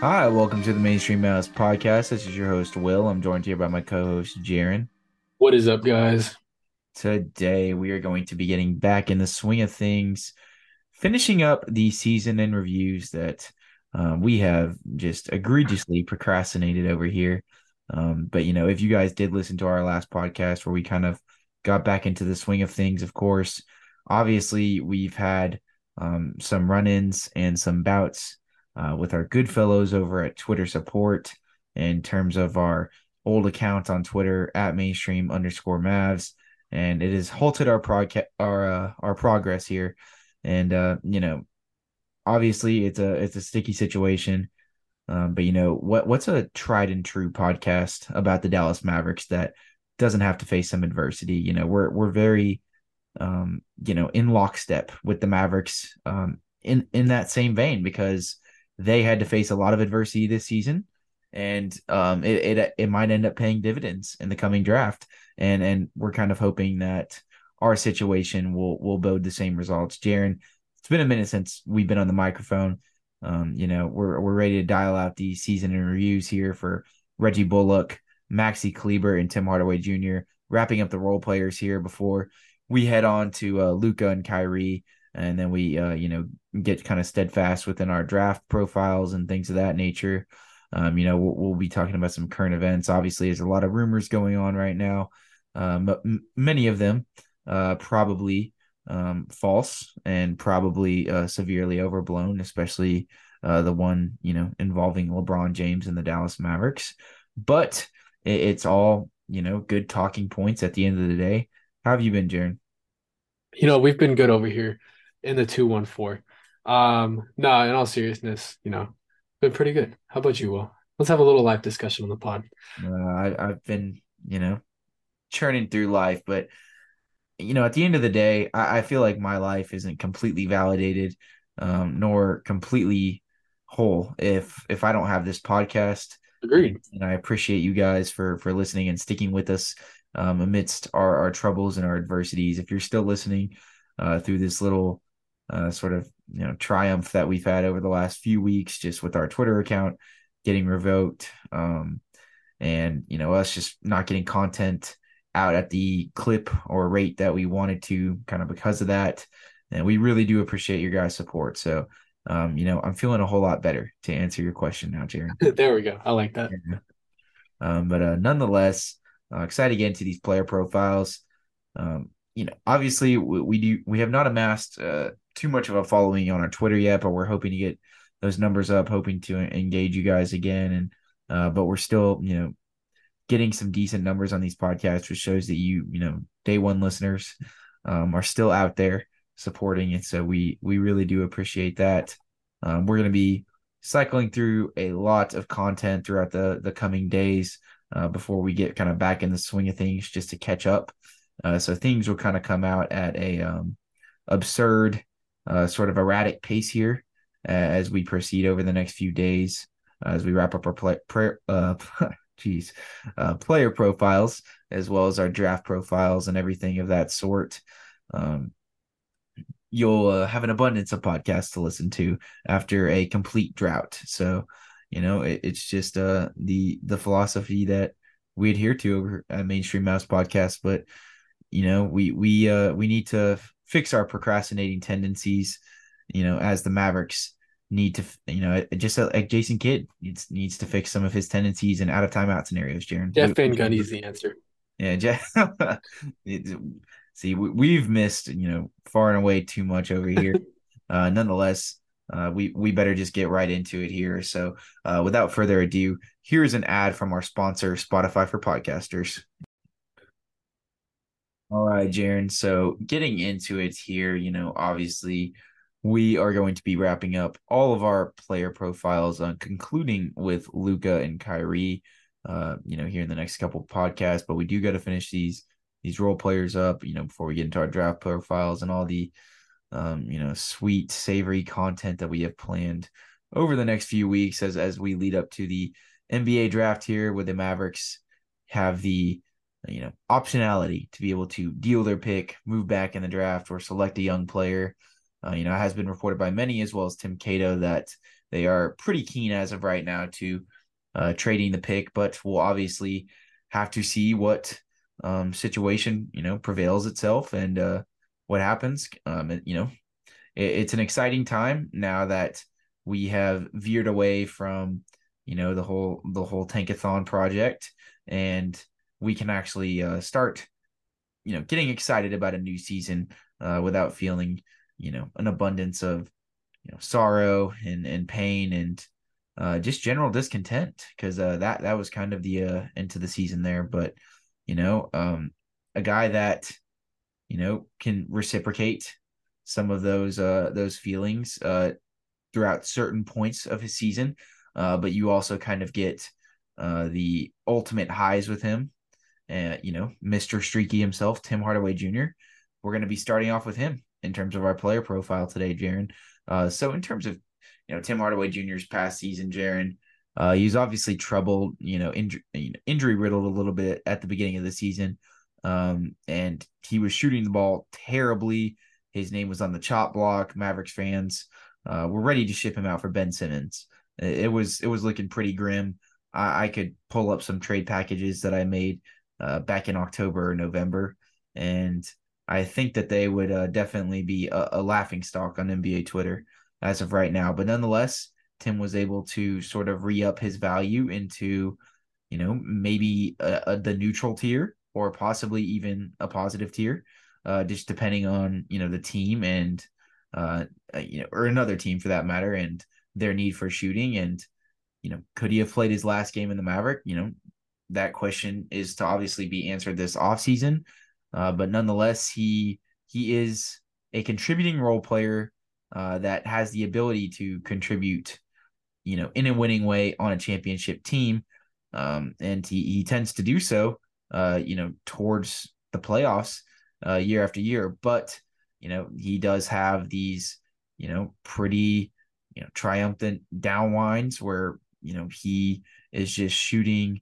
Hi, welcome to the Mainstream Mavs Podcast. This is your host, Will. I'm joined here by my co host, Jaren. What is up, guys? Today, we are going to be getting back in the swing of things, finishing up the season and reviews that uh, we have just egregiously procrastinated over here. Um, but, you know, if you guys did listen to our last podcast where we kind of got back into the swing of things, of course, obviously, we've had um, some run ins and some bouts uh, with our good fellows over at Twitter support in terms of our old account on Twitter at mainstream underscore Mavs, and it has halted our prog- our uh, our progress here. And uh, you know, obviously it's a it's a sticky situation. Um, but you know what what's a tried and true podcast about the Dallas Mavericks that doesn't have to face some adversity? You know, we're we're very um, you know, in lockstep with the Mavericks um in in that same vein because they had to face a lot of adversity this season. And um, it, it it might end up paying dividends in the coming draft. And and we're kind of hoping that our situation will will bode the same results. Jaren it's been a minute since we've been on the microphone. Um, you know we're we're ready to dial out the season and reviews here for Reggie Bullock Maxi Kleber and Tim Hardaway Jr. wrapping up the role players here before we head on to uh, Luka and Kyrie. And then we uh, you know get kind of steadfast within our draft profiles and things of that nature. Um, you know we'll, we'll, be talking about some current events. Obviously there's a lot of rumors going on right now um, m- many of them uh, probably um, false and probably uh, severely overblown especially uh, the one you know involving lebron james and the dallas mavericks. But it, it's all you know good talking points at the end of the day. How have you been jaren you know we've been good over here in the 214. Um, no, in all seriousness, you know, been pretty good. How about you, Will? Let's have a little life discussion on the pod. Uh, I, I've been, you know, churning through life, but you know, at the end of the day, I, I feel like my life isn't completely validated, um, nor completely whole if if I don't have this podcast. Agreed. And I appreciate you guys for for listening and sticking with us um, amidst our our troubles and our adversities. If you're still listening uh, through this little uh, sort of you know triumph that we've had over the last few weeks, just with our Twitter account getting revoked, um, and you know us just not getting content out at the clip or rate that we wanted to, kind of because of that. And we really do appreciate your guys' support. So, um, you know, I'm feeling a whole lot better to answer your question now, Jaren. there we go. I like that. Yeah. Um, but uh, nonetheless, uh, excited to get into these player profiles. Um, you know, obviously we, we, do we have not amassed uh, too much of a following on our Twitter yet, but we're hoping to get those numbers up, hoping to engage you guys again. And uh, but we're still, you know, getting some decent numbers on these podcasts, which shows that you, you know, day one listeners um, are still out there supporting it. So we we really do appreciate that. Um, we're going to be cycling through a lot of content throughout the the coming days uh, before we get kind of back in the swing of things, just to catch up. Uh, so things will kind of come out at a um, absurd uh, sort of erratic pace here uh, as we proceed over the next few days uh, as we wrap up our play, prayer, uh, geez, uh, player profiles as well as our draft profiles and everything of that sort. Um, you'll uh, have an abundance of podcasts to listen to after a complete drought. So, you know, it, it's just uh, the the philosophy that we adhere to over at Mainstream Mavs Podcast. But you know, we we uh, we need to fix our procrastinating tendencies, you know, as the Mavericks need to, you know, just like Jason Kidd needs needs to fix some of his tendencies and out of timeout scenarios. Jaren, Jeff Van Gundy is the answer. Yeah, Jeff. see, we've missed, you know, far and away too much over here. uh, nonetheless, uh, we we better just get right into it here. So, uh, without further ado, here's an ad from our sponsor, Spotify for Podcasters. All right, Jaren. So getting into it here, you know, obviously we are going to be wrapping up all of our player profiles, uh, concluding with Luka and Kyrie. Uh, you know, here in the next couple podcasts, but we do got to finish these these role players up. You know, before we get into our draft profiles and all the um, you know, sweet, savory content that we have planned over the next few weeks as as we lead up to the NBA draft here, where the Mavericks have the you know optionality to be able to deal their pick, move back in the draft, or select a young player. Uh, you know, has been reported by many as well as Tim Cato that they are pretty keen as of right now to uh, trading the pick, but we'll obviously have to see what um, situation you know prevails itself and uh, what happens. Um, you know, it, it's an exciting time now that we have veered away from you know the whole the whole tankathon project and we can actually uh, start you know getting excited about a new season uh, without feeling you know an abundance of you know sorrow and and pain and uh, just general discontent. Because uh, that that was kind of the uh, end to the season there. But you know um, a guy that you know can reciprocate some of those uh those feelings uh throughout certain points of his season uh but you also kind of get uh the ultimate highs with him uh, you know Mr. Streaky himself Tim Hardaway Jr. we're going to be starting off with him in terms of our player profile today Jaren uh so in terms of you know Tim Hardaway Jr.'s past season Jaren uh, he's obviously troubled, you know, injury, injury riddled a little bit at the beginning of the season. Um, and he was shooting the ball terribly. His name was on the chop block. Mavericks fans uh, were ready to ship him out for Ben Simmons. It was it was looking pretty grim. I, I could pull up some trade packages that I made uh, back in October or November, and I think that they would uh, definitely be a, a laughing stock on NBA Twitter as of right now. But nonetheless, Tim was able to sort of re up his value into, you know, maybe a, a, the neutral tier or possibly even a positive tier, uh, just depending on you know the team and uh, uh, you know or another team for that matter and their need for shooting and you know could he have played his last game in the Maverick? You know that question is to obviously be answered this offseason. Uh, but nonetheless, he he is a contributing role player uh, that has the ability to contribute, you know, in a winning way on a championship team. Um, and he, he tends to do so uh, you know, towards the playoffs uh, year after year. But you know, he does have these, you know, pretty, you know, triumphant downwinds where you know he is just shooting,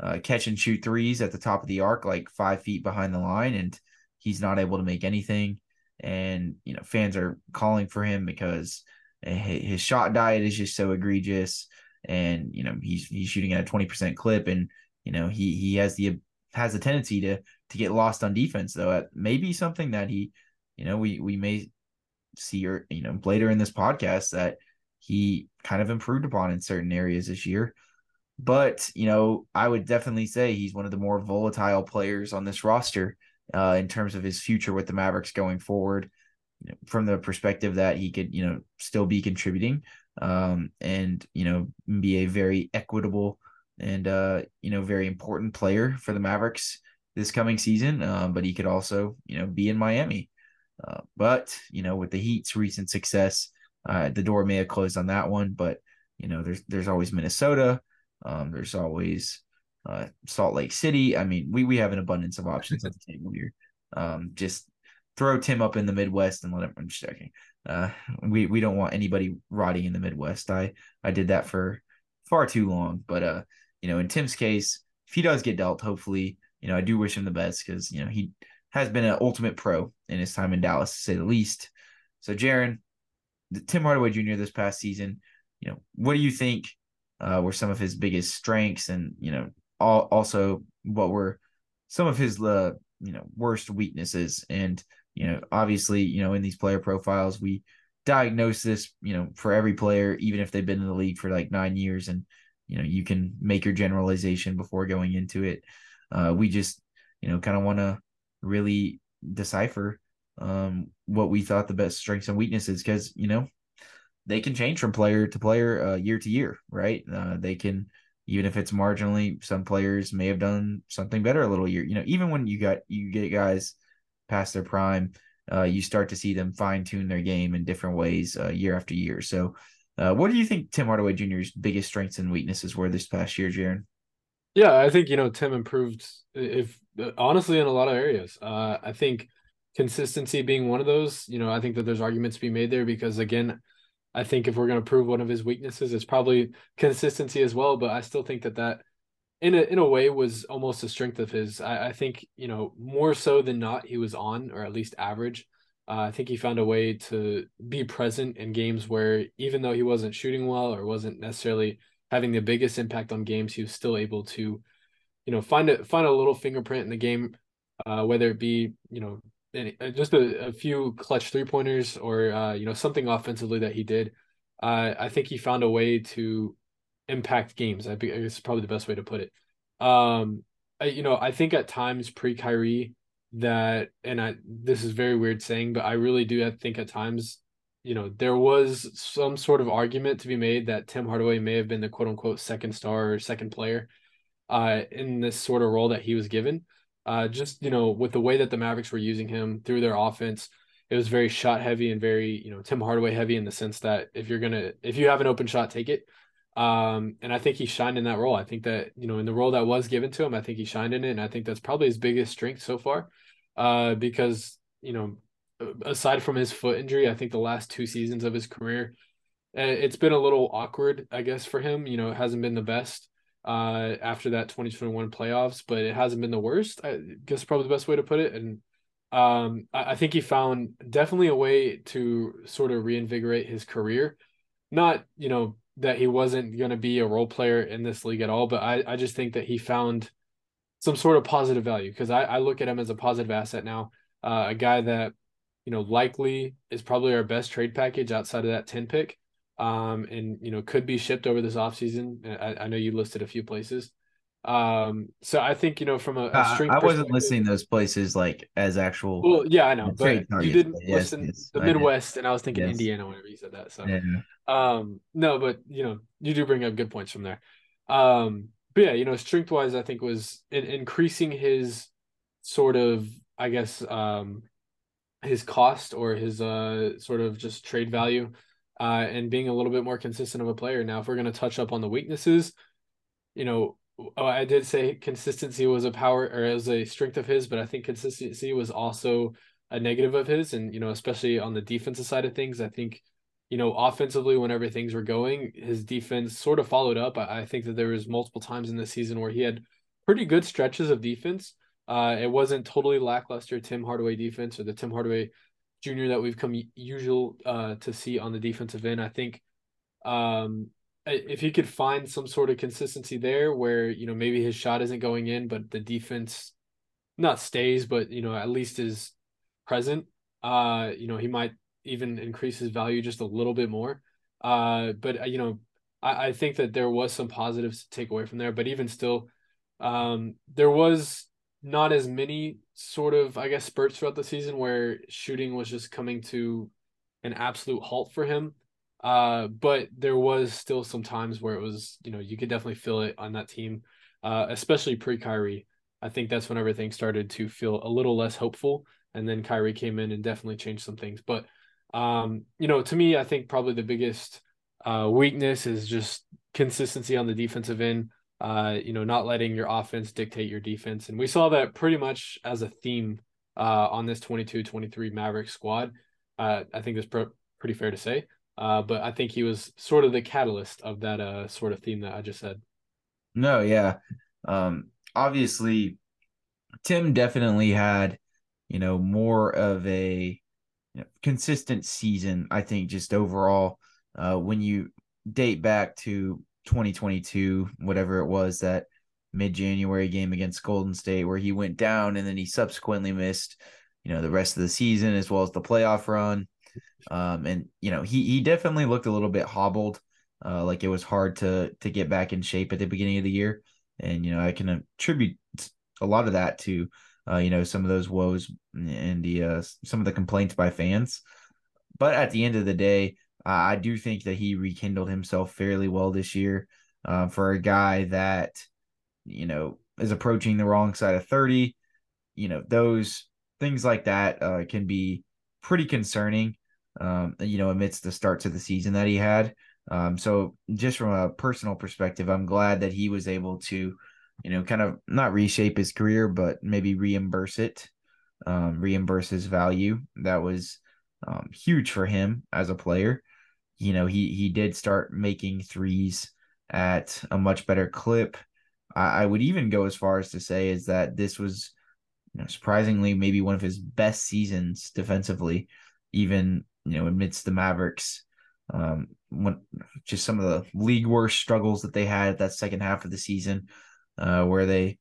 uh, catch and shoot threes at the top of the arc, like five feet behind the line, and he's not able to make anything. And you know, fans are calling for him because his shot diet is just so egregious and you know he's he's shooting at a 20% clip and you know he he has the has a tendency to to get lost on defense though. Maybe something that he, you know, we we may see or you know later in this podcast that he kind of improved upon in certain areas this year. But you know, I would definitely say he's one of the more volatile players on this roster uh, in terms of his future with the Mavericks going forward. From the perspective that he could, you know, still be contributing um, and you know be a very equitable and uh, you know, very important player for the Mavericks this coming season. Um, but he could also, you know, be in Miami. Uh, but you know, with the Heat's recent success, uh, the door may have closed on that one. But you know, there's there's always Minnesota. Um, there's always uh, Salt Lake City. I mean, we we have an abundance of options at the table here. Um, just throw Tim up in the Midwest and let him. I'm just joking. Uh, we we don't want anybody rotting in the Midwest. I I did that for far too long. But uh, you know, in Tim's case, if he does get dealt, hopefully, you know, I do wish him the best because, you know, he has been an ultimate pro in his time in Dallas, to say the least. So, Jaren, Tim Hardaway Jr. this past season, you know, what do you think uh, were some of his biggest strengths and, you know, all, also what were some of his, uh, you know, worst weaknesses? And, you know, obviously, you know, in these player profiles, we diagnose this, you know, for every player, even if they've been in the league for like nine years and, you know you can make your generalization before going into it uh, we just you know kind of want to really decipher um, what we thought the best strengths and weaknesses because you know they can change from player to player uh, year to year right uh, they can even if it's marginally some players may have done something better a little year you know even when you got you get guys past their prime uh, you start to see them fine tune their game in different ways uh, year after year. So, uh, what do you think Tim Hardaway Jr.'s biggest strengths and weaknesses were this past year, Jaren? Yeah, I think you know Tim improved if honestly in a lot of areas. Uh, I think consistency being one of those. You know, I think that there's arguments to be made there because again, I think if we're going to prove one of his weaknesses, it's probably consistency as well. But I still think that that in a in a way was almost a strength of his. I, I think you know more so than not he was on or at least average. Uh, I think he found a way to be present in games where even though he wasn't shooting well or wasn't necessarily having the biggest impact on games, he was still able to, you know, find a find a little fingerprint in the game, uh, whether it be you know any, uh, just a, a few clutch three pointers or uh, you know something offensively that he did. Uh, I think he found a way to impact games. I think it's probably the best way to put it. Um, I, you know, I think at times pre Kyrie that, and I this is very weird saying, but I really do think at times, you know, there was some sort of argument to be made that Tim Hardaway may have been the quote unquote second star or second player, uh, in this sort of role that he was given. Uh, just you know, with the way that the Mavericks were using him through their offense, it was very shot heavy and very you know Tim Hardaway heavy in the sense that if you're gonna if you have an open shot, take it. Um, and I think he shined in that role. I think that, you know, in the role that was given to him, I think he shined in it. And I think that's probably his biggest strength so far. Uh, because, you know, aside from his foot injury, I think the last two seasons of his career, eh, it's been a little awkward, I guess, for him. You know, it hasn't been the best uh, after that 2021 playoffs, but it hasn't been the worst. I guess probably the best way to put it. And um, I, I think he found definitely a way to sort of reinvigorate his career. Not, you know, that he wasn't going to be a role player in this league at all, but I, I just think that he found some sort of positive value because I, I look at him as a positive asset now. Uh, a guy that, you know, likely is probably our best trade package outside of that 10 pick. Um, and, you know, could be shipped over this offseason. I, I know you listed a few places. Um, so I think you know from a, a strength. I wasn't listening those places like as actual. Well, yeah, I know, but you didn't yes, listen yes, the Midwest, and I was thinking yes. Indiana whenever you said that. So, yeah. um, no, but you know, you do bring up good points from there. Um, but yeah, you know, strength wise, I think was in, increasing his sort of, I guess, um, his cost or his uh sort of just trade value, uh, and being a little bit more consistent of a player. Now, if we're going to touch up on the weaknesses, you know, oh, I did say consistency was a power or as a strength of his, but I think consistency was also a negative of his. And, you know, especially on the defensive side of things, I think, you know, offensively, whenever things were going, his defense sort of followed up. I, I think that there was multiple times in the season where he had pretty good stretches of defense. Uh, it wasn't totally lackluster Tim Hardaway defense or the Tim Hardaway Jr. that we've come usual uh, to see on the defensive end. I think um, if he could find some sort of consistency there where you know maybe his shot isn't going in but the defense not stays but you know at least is present uh you know he might even increase his value just a little bit more uh but uh, you know I, I think that there was some positives to take away from there but even still um there was not as many sort of i guess spurts throughout the season where shooting was just coming to an absolute halt for him uh, but there was still some times where it was, you know, you could definitely feel it on that team, uh, especially pre Kyrie. I think that's when everything started to feel a little less hopeful. And then Kyrie came in and definitely changed some things. But, um, you know, to me, I think probably the biggest uh, weakness is just consistency on the defensive end. Uh, you know, not letting your offense dictate your defense. And we saw that pretty much as a theme uh, on this 22 23 Maverick squad. Uh, I think that's pr- pretty fair to say. Uh, but I think he was sort of the catalyst of that uh, sort of theme that I just said. No, yeah. Um, obviously, Tim definitely had, you know, more of a you know, consistent season. I think just overall, uh, when you date back to 2022, whatever it was that mid January game against Golden State, where he went down and then he subsequently missed, you know, the rest of the season as well as the playoff run. Um, and you know, he he definitely looked a little bit hobbled, uh, like it was hard to to get back in shape at the beginning of the year. And you know, I can attribute a lot of that to uh, you know, some of those woes and the uh, some of the complaints by fans. But at the end of the day, uh, I do think that he rekindled himself fairly well this year uh, for a guy that you know is approaching the wrong side of thirty. You know, those things like that uh, can be pretty concerning. Um, you know, amidst the starts of the season that he had. Um, so just from a personal perspective, I'm glad that he was able to, you know, kind of not reshape his career, but maybe reimburse it, um, reimburse his value. That was um, huge for him as a player. You know, he he did start making threes at a much better clip. I, I would even go as far as to say is that this was, you know, surprisingly maybe one of his best seasons defensively, even you know amidst the Mavericks. Um, when just some of the league worst struggles that they had at that second half of the season, uh, where they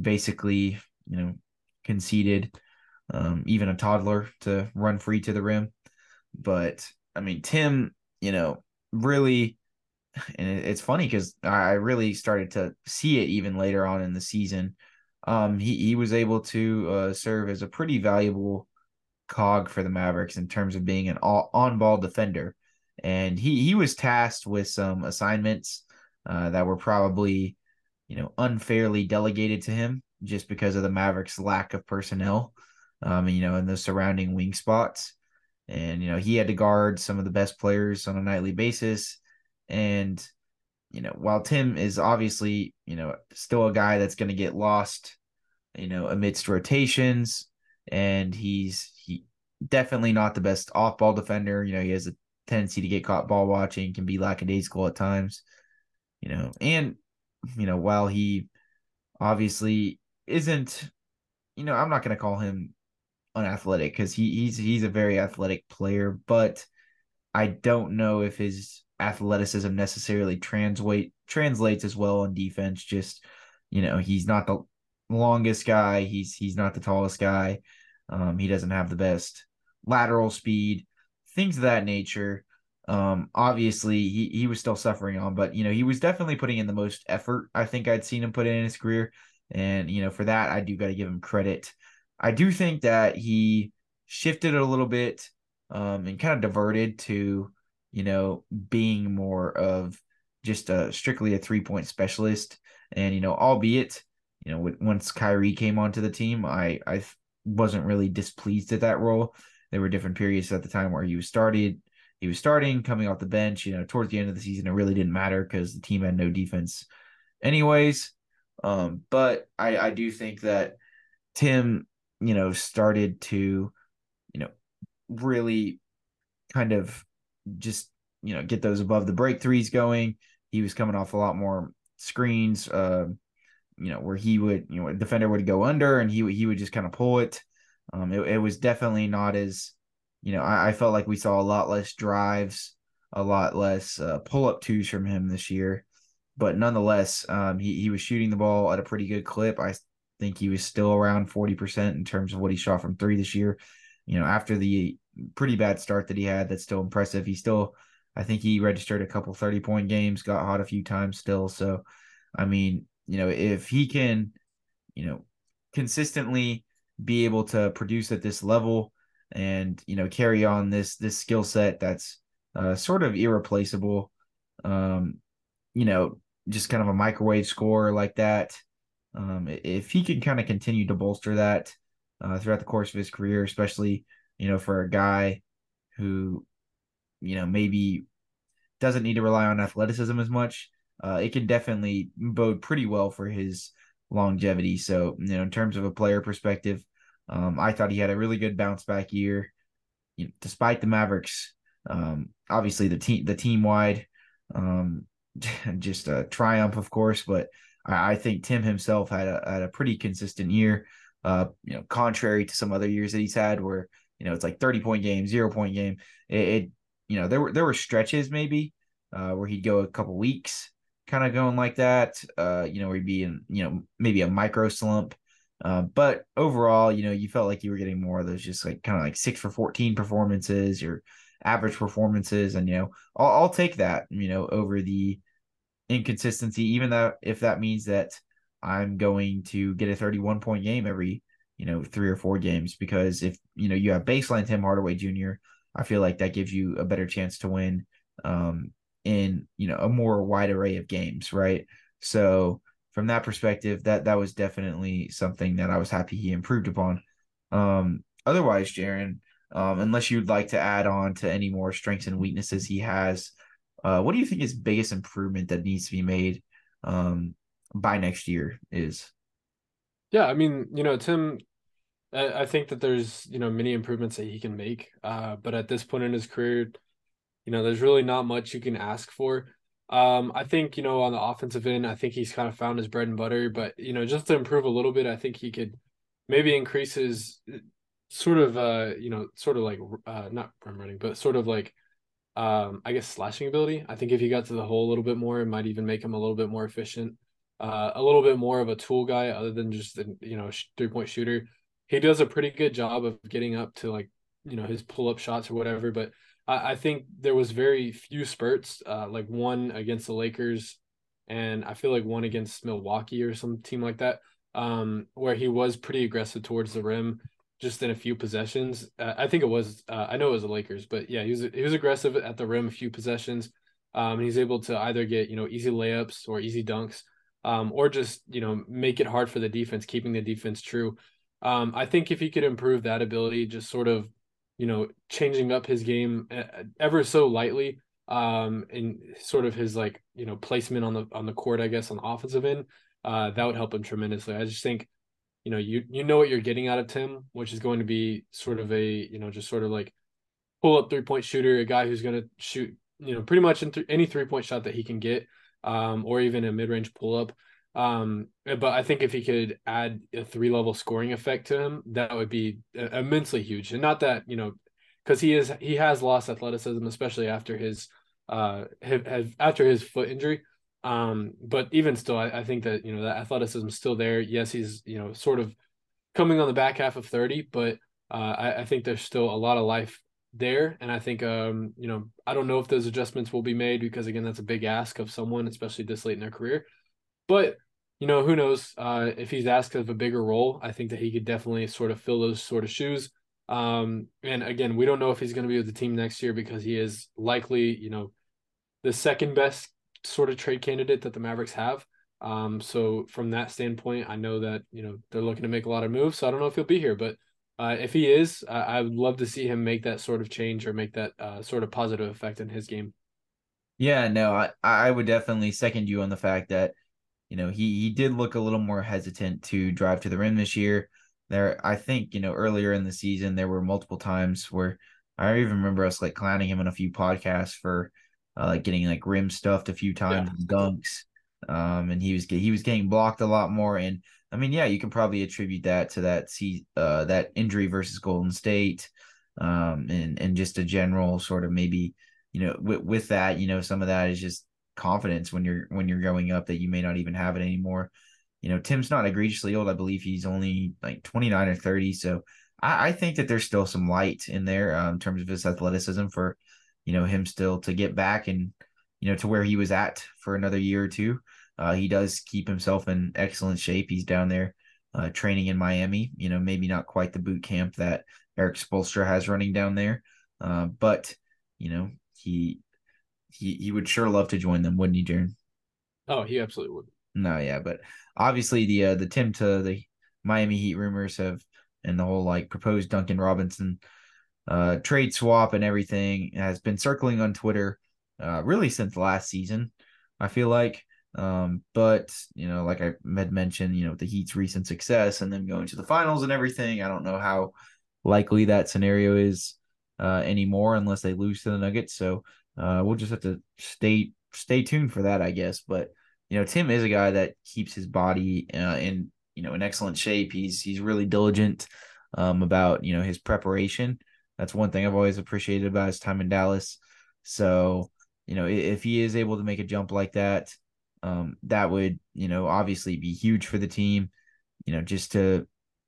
basically you know conceded um, even a toddler to run free to the rim. But I mean, Tim, you know, really, and it's funny because I really started to see it even later on in the season. Um, he he was able to uh, serve as a pretty valuable cog for the Mavericks in terms of being an all, on-ball defender, and he he was tasked with some assignments uh, that were probably, you know, unfairly delegated to him just because of the Mavericks' lack of personnel um, you know, in the surrounding wing spots. And, you know, he had to guard some of the best players on a nightly basis. And, you know, while Tim is obviously, you know, still a guy that's going to get lost, you know, amidst rotations, and he's he definitely not the best off ball defender. You know, he has a tendency to get caught ball watching, can be lackadaisical at times, you know, and, you know, while he obviously isn't, you know, I'm not going to call him unathletic because he, he's he's a very athletic player, but I don't know if his athleticism necessarily translate translates as well on defense. Just you know, he's not the longest guy. He's he's not the tallest guy. Um, he doesn't have the best lateral speed, things of that nature. Um, obviously he he was still suffering on, but you know, he was definitely putting in the most effort I think I'd seen him put in, in his career. And you know, for that I do got to give him credit. I do think that he shifted a little bit um, and kind of diverted to, you know, being more of just a strictly a three point specialist. And, you know, albeit, you know, once Kyrie came onto the team, I, I wasn't really displeased at that role. There were different periods at the time where he was started, he was starting, coming off the bench, you know, towards the end of the season, it really didn't matter because the team had no defense anyways. Um, but I, I do think that Tim you know, started to, you know, really kind of just, you know, get those above the break threes going. He was coming off a lot more screens, uh, you know, where he would, you know, a defender would go under and he he would just kind of pull it. Um, it, it was definitely not as, you know, I, I felt like we saw a lot less drives, a lot less uh, pull up twos from him this year but nonetheless, um, he he was shooting the ball at a pretty good clip. I think he was still around 40% in terms of what he shot from three this year. You know, after the pretty bad start that he had, that's still impressive. He still, I think he registered a couple 30 point games, got hot a few times still. So, I mean, you know, if he can, you know, consistently be able to produce at this level and, you know, carry on this, this skill set that's uh, sort of irreplaceable, um, you know, just kind of a microwave score like that um, if he can kind of continue to bolster that uh, throughout the course of his career, especially you know for a guy who you know maybe doesn't need to rely on athleticism as much, uh, it can definitely bode pretty well for his longevity. So you know, in terms of a player perspective, um, I thought he had a really good bounce back year, you know, despite the Mavericks. Um, obviously, the team the team wide, um, just a triumph, of course, but I, think Tim himself had a had a pretty consistent year. Uh, you know, contrary to some other years that he's had, where you know it's like thirty point game, zero point game. It, it you know there were there were stretches maybe uh, where he'd go a couple weeks, kind of going like that. Uh, you know, where he'd be in you know maybe a micro slump. Uh, but overall, you know, you felt like you were getting more of those just like kind of like six for 14 performances, your average performances. And, you know, I'll, I'll take that, you know, over the, inconsistency, even though if that means that I'm going to get a 31 point game every, you know, three or four games. Because if, you know, you have baseline Tim Hardaway Jr., I feel like that gives you a better chance to win um, in, you know, a more wide array of games, right? So from that perspective, that that was definitely something that I was happy he improved upon. Um, otherwise, Jaren, um, unless you'd like to add on to any more strengths and weaknesses he has, uh, what do you think his biggest improvement that needs to be made um, by next year is? Yeah, I mean, you know, Tim, I, I think that there's you know many improvements that he can make, uh, but at this point in his career, you know, there's really not much you can ask for. Um, I think you know on the offensive end, I think he's kind of found his bread and butter, but you know, just to improve a little bit, I think he could maybe increase his sort of uh you know sort of like uh not run running but sort of like um i guess slashing ability. I think if he got to the hole a little bit more it might even make him a little bit more efficient uh a little bit more of a tool guy other than just a you know three point shooter. He does a pretty good job of getting up to like you know his pull up shots or whatever but i i think there was very few spurts uh like one against the lakers and i feel like one against milwaukee or some team like that um where he was pretty aggressive towards the rim just in a few possessions. Uh, I think it was uh, I know it was the Lakers, but yeah, he was he was aggressive at the rim a few possessions. Um, he's able to either get you know easy layups or easy dunks, um, or just you know make it hard for the defense, keeping the defense true. Um, I think if he could improve that ability, just sort of you know changing up his game ever so lightly, um, and sort of his like you know placement on the on the court, I guess on the offensive end, uh, that would help him tremendously. I just think you know you you know what you're getting out of Tim, which is going to be sort of a you know just sort of like pull up three point shooter, a guy who's going to shoot you know pretty much th- any three point shot that he can get, um, or even a mid range pull up. Um, but I think if he could add a three level scoring effect to him, that would be immensely huge. And not that you know, because he is he has lost athleticism, especially after his uh have, have after his foot injury. Um, but even still, I, I think that you know that athleticism is still there. Yes, he's you know sort of coming on the back half of thirty, but uh, I, I think there's still a lot of life there, and I think um, you know I don't know if those adjustments will be made because again that's a big ask of someone, especially this late in their career. But you know who knows uh, if he's asked of a bigger role, I think that he could definitely sort of fill those sort of shoes. Um, and again, we don't know if he's going to be with the team next year because he is likely, you know, the second best sort of trade candidate that the Mavericks have. Um, so from that standpoint, I know that you know they're looking to make a lot of moves. So I don't know if he'll be here, but uh, if he is, I, would love to see him make that sort of change or make that uh, sort of positive effect in his game. Yeah, no, I I would definitely second you on the fact that you know he he did look a little more hesitant to drive to the rim this year. There, I think you know earlier in the season there were multiple times where I even remember us like clowning him in a few podcasts for uh, like getting like rim stuffed a few times yeah. dunks. Um, and he was he was getting blocked a lot more. And I mean, yeah, you can probably attribute that to that see uh that injury versus Golden State, um, and and just a general sort of maybe you know with with that you know some of that is just confidence when you're when you're going up that you may not even have it anymore. You know, Tim's not egregiously old. I believe he's only like 29 or 30. So I, I think that there's still some light in there um, in terms of his athleticism for you know him still to get back and you know to where he was at for another year or two. Uh, he does keep himself in excellent shape. He's down there uh, training in Miami. You know, maybe not quite the boot camp that Erik Spoelstra has running down there, uh, but you know he he he would sure love to join them, wouldn't he, Jaren? Oh, he absolutely would. No, yeah, but obviously the uh, the Tim to the Miami Heat rumors have and the whole like proposed Duncan Robinson uh, trade swap and everything has been circling on Twitter uh, really since last season. I feel like, um, but you know, like I had mentioned, you know, the Heat's recent success and them going to the finals and everything. I don't know how likely that scenario is uh, anymore unless they lose to the Nuggets. So uh, we'll just have to stay stay tuned for that, I guess. But you know, Tim is a guy that keeps his body uh, in you know in excellent shape. He's he's really diligent um, about you know his preparation. That's one thing I've always appreciated about his time in Dallas. So, you know, if he is able to make a jump like that, um, that would, you know, obviously be huge for the team, you know, just to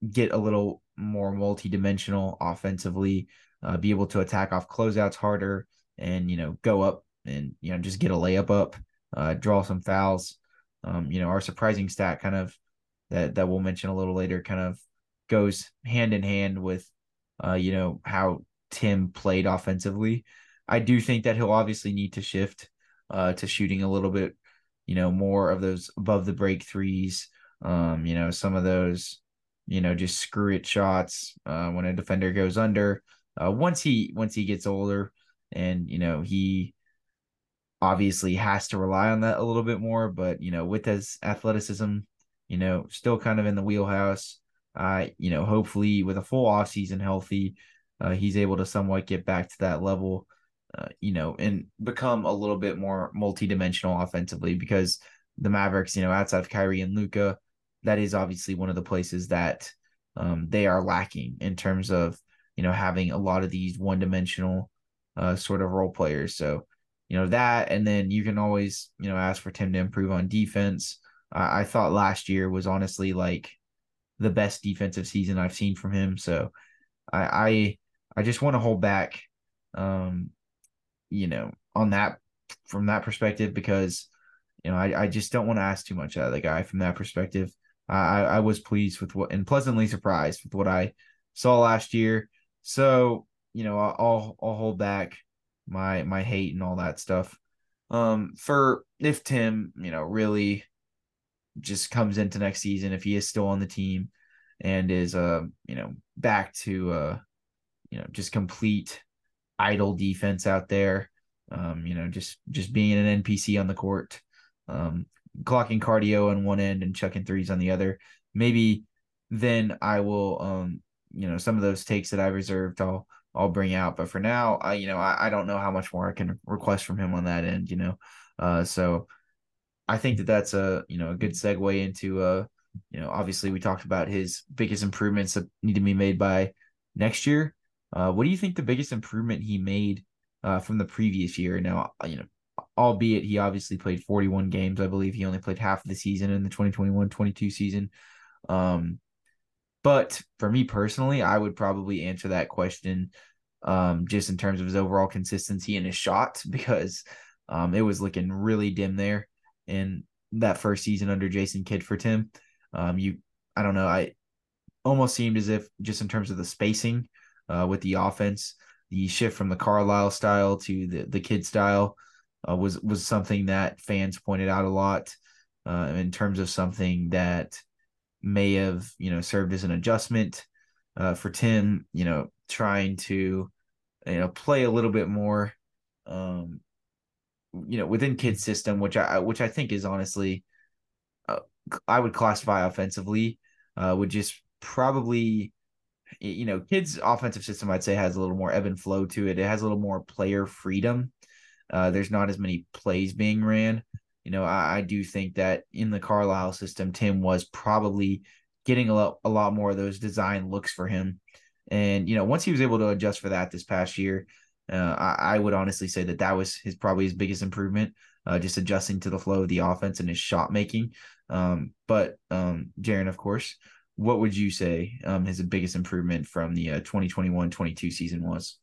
get a little more multi-dimensional offensively, uh, be able to attack off closeouts harder and, you know, go up and, you know, just get a layup up, uh, draw some fouls. Um, you know, our surprising stat kind of that, that we'll mention a little later kind of goes hand in hand with uh, you know, how Tim played offensively. I do think that he'll obviously need to shift uh, to shooting a little bit, you know, more of those above the break threes. Um, you know, some of those, you know, just screw it shots uh, when a defender goes under. uh, once he once he gets older, and you know he obviously has to rely on that a little bit more. But you know, with his athleticism, you know, still kind of in the wheelhouse. Uh, you know, hopefully with a full off season healthy, uh, he's able to somewhat get back to that level. Uh, you know, and become a little bit more multidimensional offensively because the Mavericks, you know, outside of Kyrie and Luka, that is obviously one of the places that um, they are lacking in terms of you know having a lot of these one dimensional uh, sort of role players. So you know that, and then you can always you know ask for Tim to improve on defense. I thought last year was honestly like the best defensive season I've seen from him. So I I, I just want to hold back, um, you know, on that from that perspective because you know I, I just don't want to ask too much out of the guy from that perspective. I I was pleased with what and pleasantly surprised with what I saw last year. So you know I'll I'll hold back my my hate and all that stuff. Um, for if Tim, you know, really just comes into next season, if he is still on the team and is uh, you know, back to uh, you know, just complete idle defense out there. Um, you know, just just being an NPC on the court, um, clocking cardio on one end and chucking threes on the other. Maybe then I will um, you know, some of those takes that I reserved, I'll I'll bring out. But for now, I you know I, I don't know how much more I can request from him on that end. You know, uh, so I think that that's a you know a good segue into uh you know obviously we talked about his biggest improvements that need to be made by next year. Uh, what do you think the biggest improvement he made uh, from the previous year? Now you know albeit he obviously played 41 games. I believe he only played half of the season in the 2021-22 season. Um, but for me personally, I would probably answer that question um, just in terms of his overall consistency and his shot because um, it was looking really dim there in that first season under Jason Kidd for Tim. Um, you, I don't know, I almost seemed as if just in terms of the spacing uh, with the offense, the shift from the Carlisle style to the the Kidd style uh, was was something that fans pointed out a lot uh, in terms of something that may have you know served as an adjustment uh, for Tim. You know, trying to you know play a little bit more, um, you know, within Kidd's system, which I which I think is honestly, uh, I would classify offensively, uh, would just probably. You know, Kidd's offensive system, I'd say, has a little more ebb and flow to it. It has a little more player freedom. Uh, there's not as many plays being ran you know, I, I do think that in the Carlisle system, Tim was probably getting a lot, a lot more of those design looks for him. And, you know, once he was able to adjust for that this past year, uh, I, I, would honestly say that that was his probably his biggest improvement, uh, just adjusting to the flow of the offense and his shot making. Um, but um, Jaren, of course, what would you say um, his biggest improvement from the uh, 2021-22 season was?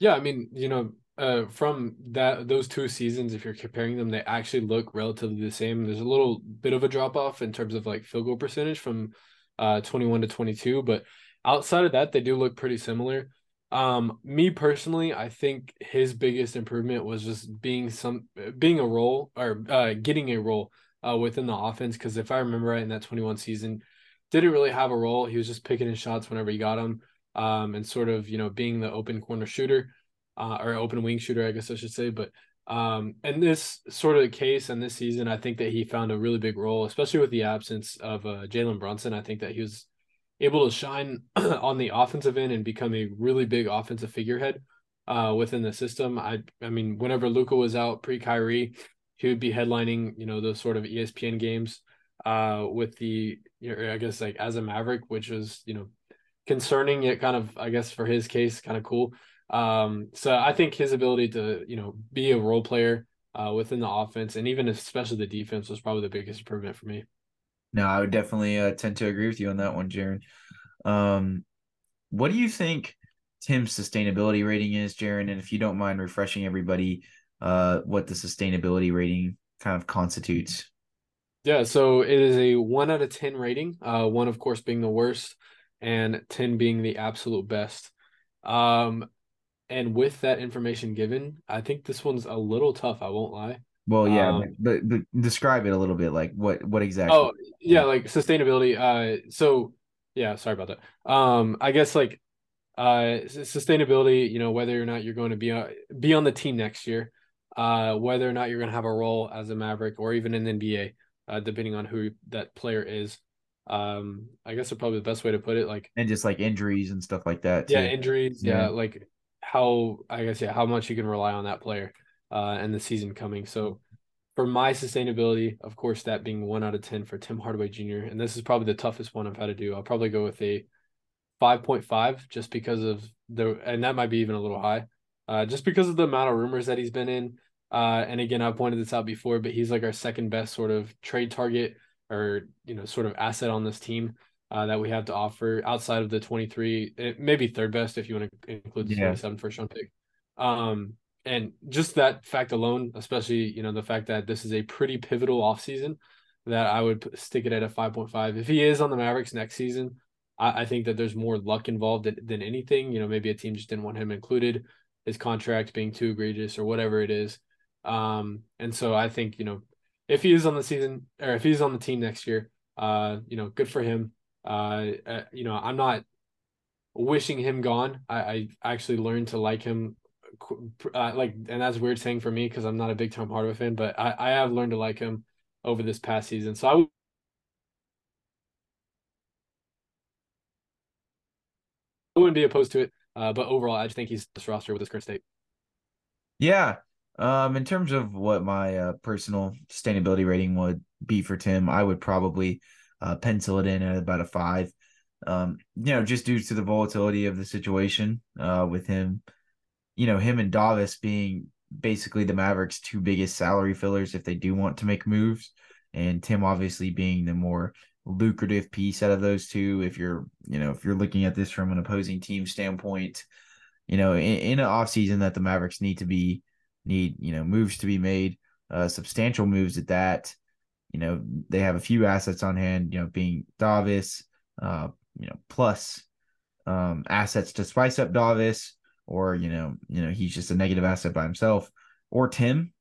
Yeah, I mean, you know, uh, from that those two seasons, if you're comparing them, they actually look relatively the same. There's a little bit of a drop off in terms of like field goal percentage from uh 21 to 22, but outside of that, they do look pretty similar. Um, me personally, I think his biggest improvement was just being some being a role or uh, getting a role uh, within the offense. Because if I remember right, in that 21 season, didn't really have a role. He was just picking his shots whenever he got them, um, and sort of you know being the open corner shooter uh, or open wing shooter, I guess I should say. But um, in this sort of case and this season, I think that he found a really big role, especially with the absence of uh, Jalen Brunson. I think that he was able to shine on the offensive end and become a really big offensive figurehead uh, within the system. I I mean, whenever Luka was out pre Kyrie, he would be headlining, you know, those sort of ESPN games uh, with the, you know, I guess like as a Maverick, which was, you know, concerning yet kind of, I guess for his case, kind of cool. Um, so I think his ability to, you know, be a role player uh, within the offense and even especially the defense was probably the biggest improvement for me. No, I would definitely uh, tend to agree with you on that one, Jaren. Um, what do you think Tim's sustainability rating is, Jaren? And if you don't mind refreshing everybody, uh, what the sustainability rating kind of constitutes. Yeah, so it is a one out of ten rating. Uh, one, of course, being the worst, and ten being the absolute best. Um, and with that information given, I think this one's a little tough. I won't lie. Well, yeah, um, but, but describe it a little bit. Like what what exactly? Oh, yeah, like sustainability. Uh, so yeah, sorry about that. Um, I guess like uh, sustainability. You know, whether or not you're going to be on, be on the team next year, uh, whether or not you're going to have a role as a Maverick or even in the NBA, uh, depending on who that player is. Um, I guess it's probably the best way to put it. Like and just like injuries and stuff like that. Too. Yeah, injuries. Yeah. yeah, like how I guess yeah, how much you can rely on that player, uh, and the season coming. So for my sustainability, of course, that being one out of 10 for Tim Hardaway Jr. And this is probably the toughest one I've had to do. I'll probably go with a 5.5 just because of the, and that might be even a little high, uh, just because of the amount of rumors that he's been in. Uh, and again, I pointed this out before, but he's like our second best sort of trade target or, you know, sort of asset on this team. Uh, that we have to offer outside of the 23, eh, maybe third best if you want to include the yeah. 27 first round pick. Um, and just that fact alone, especially you know the fact that this is a pretty pivotal offseason, that I would stick it at a five point five. If he is on the Mavericks next season, I, I think that there's more luck involved than, than anything. You know, maybe a team just didn't want him included, his contract being too egregious or whatever it is. Um, and so I think you know if he is on the season or if he's on the team next year, uh, you know, good for him. Uh, uh you know, I'm not wishing him gone. I, I actually learned to like him uh, like, and that's a weird saying for me because I'm not a big Tim Hardaway fan, but I, I have learned to like him over this past season. So I wouldn't be opposed to it. Uh, but overall, I just think he's this roster with his current state. Yeah. Um, in terms of what my uh, personal sustainability rating would be for Tim, I would probably uh, pencil it in at about a five. Um, you know, just due to the volatility of the situation uh, with him you know, him and Davis being basically the Mavericks' two biggest salary fillers if they do want to make moves, and Tim obviously being the more lucrative piece out of those two. If you're, you know, if you're looking at this from an opposing team standpoint, you know, in, in an offseason that the Mavericks need to be need, you know, moves to be made, uh, substantial moves at that. You know, they have a few assets on hand, you know, being Davis, uh, you know, plus um assets to spice up Davis or you know, you know, he's just a negative asset by himself, or Tim,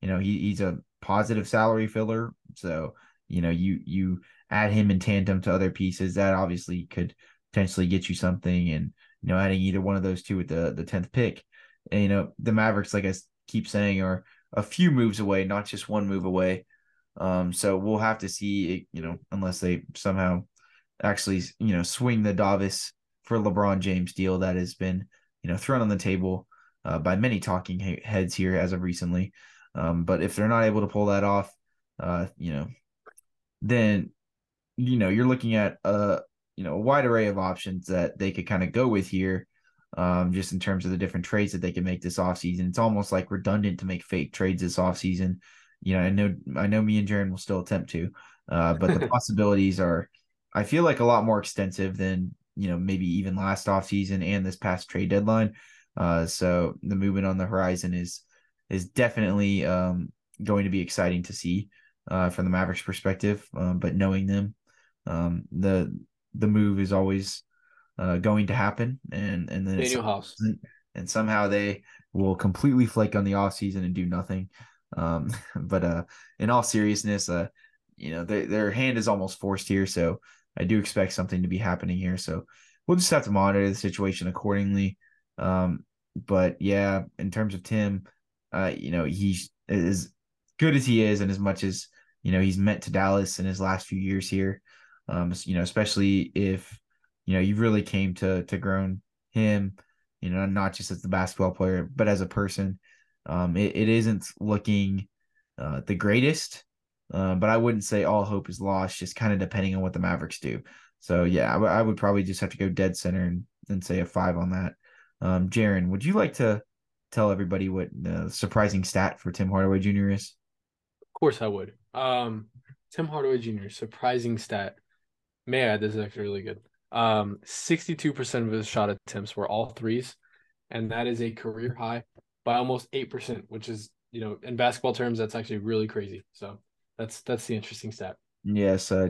you know, he, he's a positive salary filler. So, you know, you you add him in tandem to other pieces that obviously could potentially get you something, and you know, adding either one of those two with the the tenth pick, and you know, the Mavericks, like I keep saying, are a few moves away, not just one move away. Um, so we'll have to see, you know, unless they somehow actually, you know, swing the Davis for LeBron James deal that has been you know, thrown on the table uh, by many talking heads here as of recently. Um, but if they're not able to pull that off, uh, you know, then you know you're looking at a you know a wide array of options that they could kind of go with here. Um, just in terms of the different trades that they can make this offseason. It's almost like redundant to make fake trades this offseason. You know, I know I know me and Jaren will still attempt to, uh, but the possibilities are I feel like a lot more extensive than you know, maybe even last offseason and this past trade deadline. Uh, so the movement on the horizon is is definitely um, going to be exciting to see uh, from the Mavericks perspective. Um, but knowing them, um, the the move is always uh, going to happen, and and then House, and somehow they will completely flake on the offseason and do nothing. Um, but uh, in all seriousness, uh, you know, their their hand is almost forced here, so I do expect something to be happening here. So we'll just have to monitor the situation accordingly. Um, but yeah, in terms of Tim, uh, you know, he's as good as he is, and as much as you know he's meant to Dallas in his last few years here. Um, you know, especially if you know you really came to to grown him, you know, not just as the basketball player, but as a person. Um, it, it isn't looking uh, the greatest, uh, but I wouldn't say all hope is lost, just kind of depending on what the Mavericks do. So yeah, I, w- I would probably just have to go dead center and, and say a five on that. Um, Jaren, would you like to tell everybody what the surprising stat for Tim Hardaway Jr. is? Of course, I would. Um, Tim Hardaway Jr. surprising stat. May I add, this is actually really good. Um, 62% of his shot attempts were all threes, and that is a career high by almost 8%, which is, you know, in basketball terms, that's actually really crazy. So that's that's the interesting stat. Yes, uh,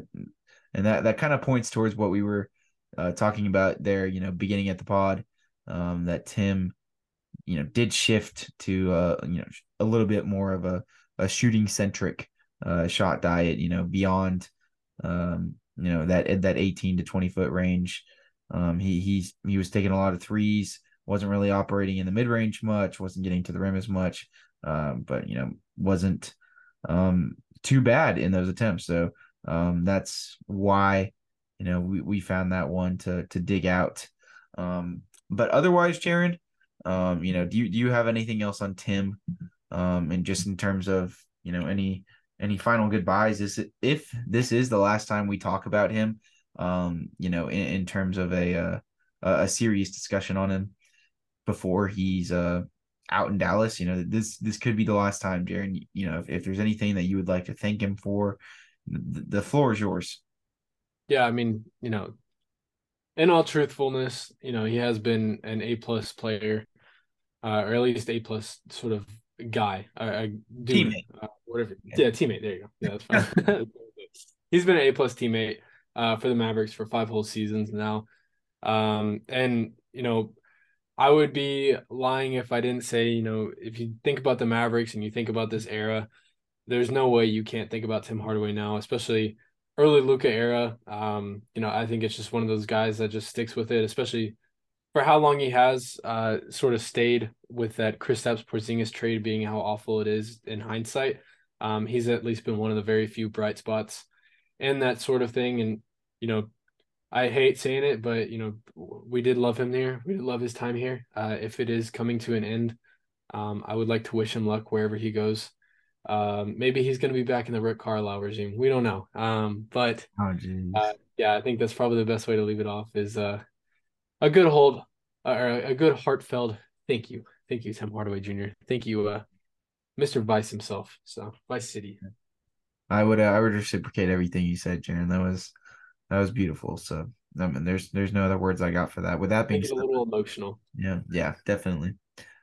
and that that kind of points towards what we were uh, talking about there. You know, beginning at the pod, um, that Tim, you know, did shift to uh, you know a little bit more of a a shooting centric uh, shot diet. You know, beyond um, you know that that eighteen to twenty foot range. Um, he he's he was taking a lot of threes, wasn't really operating in the mid range much, wasn't getting to the rim as much, um, but you know wasn't um, too bad in those attempts. So um, that's why you know we, we found that one to to dig out. Um, but otherwise, Jaren, um, you know, do you do you have anything else on Tim? Um, and just in terms of you know any any final goodbyes? Is it, if this is the last time we talk about him? Um, you know, in, in terms of a uh, a serious discussion on him before he's uh out in Dallas. You know, this this could be the last time, Jaren. You know, if, if there's anything that you would like to thank him for, the, the floor is yours. Yeah, I mean, you know, in all truthfulness, you know, he has been an A plus player, uh, or at least A plus sort of guy, a, dude, teammate, uh, whatever. Yeah. yeah. teammate. There you go. Yeah, that's fine. He's been an A plus teammate uh, for the Mavericks for five whole seasons now, um, and you know, I would be lying if I didn't say, you know, if you think about the Mavericks and you think about this era, there's no way you can't think about Tim Hardaway now, especially early Luka era. Um, you know, I think it's just one of those guys that just sticks with it, especially for how long he has uh sort of stayed with that Chris Kristaps Porzingis trade being how awful it is in hindsight. Um, he's at least been one of the very few bright spots and that sort of thing. And you know, I hate saying it, but you know, we did love him there. We did love his time here. Uh, if it is coming to an end, um, I would like to wish him luck wherever he goes. Um, maybe he's going to be back in the Rick Carlisle regime. We don't know. Um, but oh, uh, yeah, I think that's probably the best way to leave it off is uh, a good hold or a good heartfelt thank you, thank you, Tim Hardaway Jr. Thank you, uh, Mr. Vice himself. So Vice City. I would uh, I would reciprocate everything you said, Jaren. That was that was beautiful. So I mean, there's there's no other words I got for that. With that being said, a little emotional. Yeah, yeah, definitely.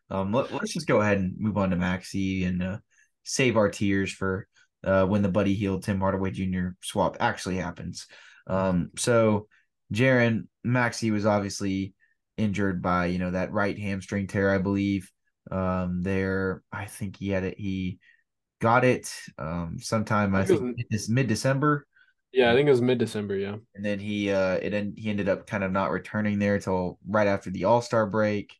Um, let, us just go ahead and move on to Maxi and uh, save our tears for uh, when the Buddy Hield Tim Hardaway Jr. swap actually happens. Um, so Jaren Maxi was obviously injured by you know that right hamstring tear, I believe. Um, there, I think he had it. He got it um sometime I, think it's mid December. Yeah, I think it was mid December. Yeah, and then he uh it en- he ended up kind of not returning there till right after the All Star break.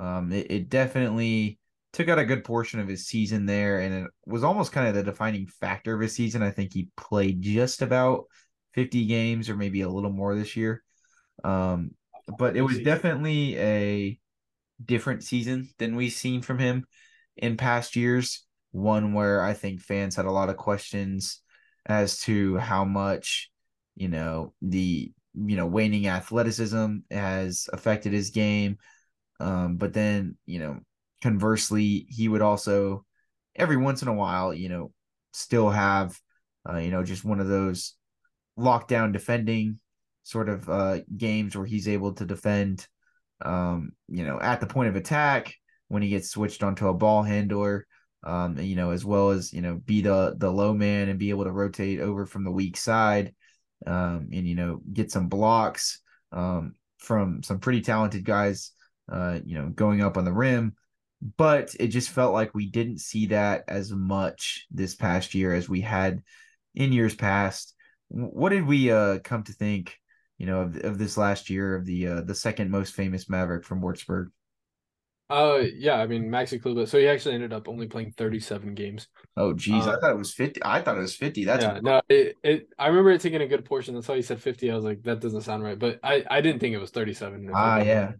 Um, it, it definitely took out a good portion of his season there, and it was almost kind of the defining factor of his season. I think he played just about 50 games or maybe a little more this year. Um, but it was definitely a different season than we've seen from him in past years. One where I think fans had a lot of questions as to how much, you know, the you know waning athleticism has affected his game. Um, but then you know conversely, he would also every once in a while, you know, still have, uh, you know, just one of those lockdown defending sort of uh, games where he's able to defend, um, you know, at the point of attack when he gets switched onto a ball handler, um, you know, as well as you know, be the the low man and be able to rotate over from the weak side, um, and you know, get some blocks um, from some pretty talented guys, uh, you know, going up on the rim but it just felt like we didn't see that as much this past year as we had in years past. What did we uh, come to think, you know, of, of this last year of the uh, the second most famous Maverick from Würzburg? Uh, yeah, I mean Maxi Kleber. So he actually ended up only playing 37 games. Oh, geez, I uh, thought it was 50. I thought it was 50. That's yeah, no, it, it. I remember it taking a good portion. That's why he said 50. I was like, that doesn't sound right, but I I didn't think it was 37. Ah, yeah.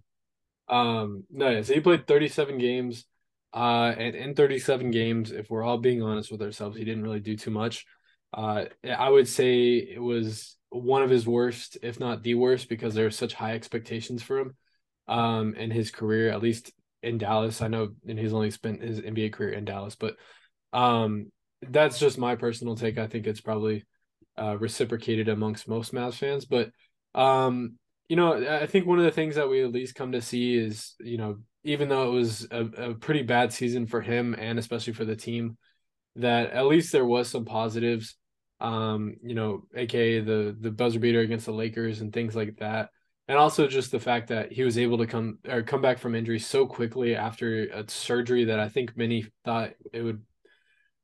Um, no, yeah, so he played 37 games. Uh, and in 37 games, if we're all being honest with ourselves, he didn't really do too much. Uh, I would say it was one of his worst, if not the worst, because there are such high expectations for him um, in his career, at least in Dallas. I know, and he's only spent his NBA career in Dallas, but um, that's just my personal take. I think it's probably uh, reciprocated amongst most Mavs fans, but um, you know, I think one of the things that we at least come to see is, you know, even though it was a, a pretty bad season for him and especially for the team, that at least there was some positives. Um, you know, aka the the buzzer beater against the Lakers and things like that. And also just the fact that he was able to come or come back from injury so quickly after a surgery that I think many thought it would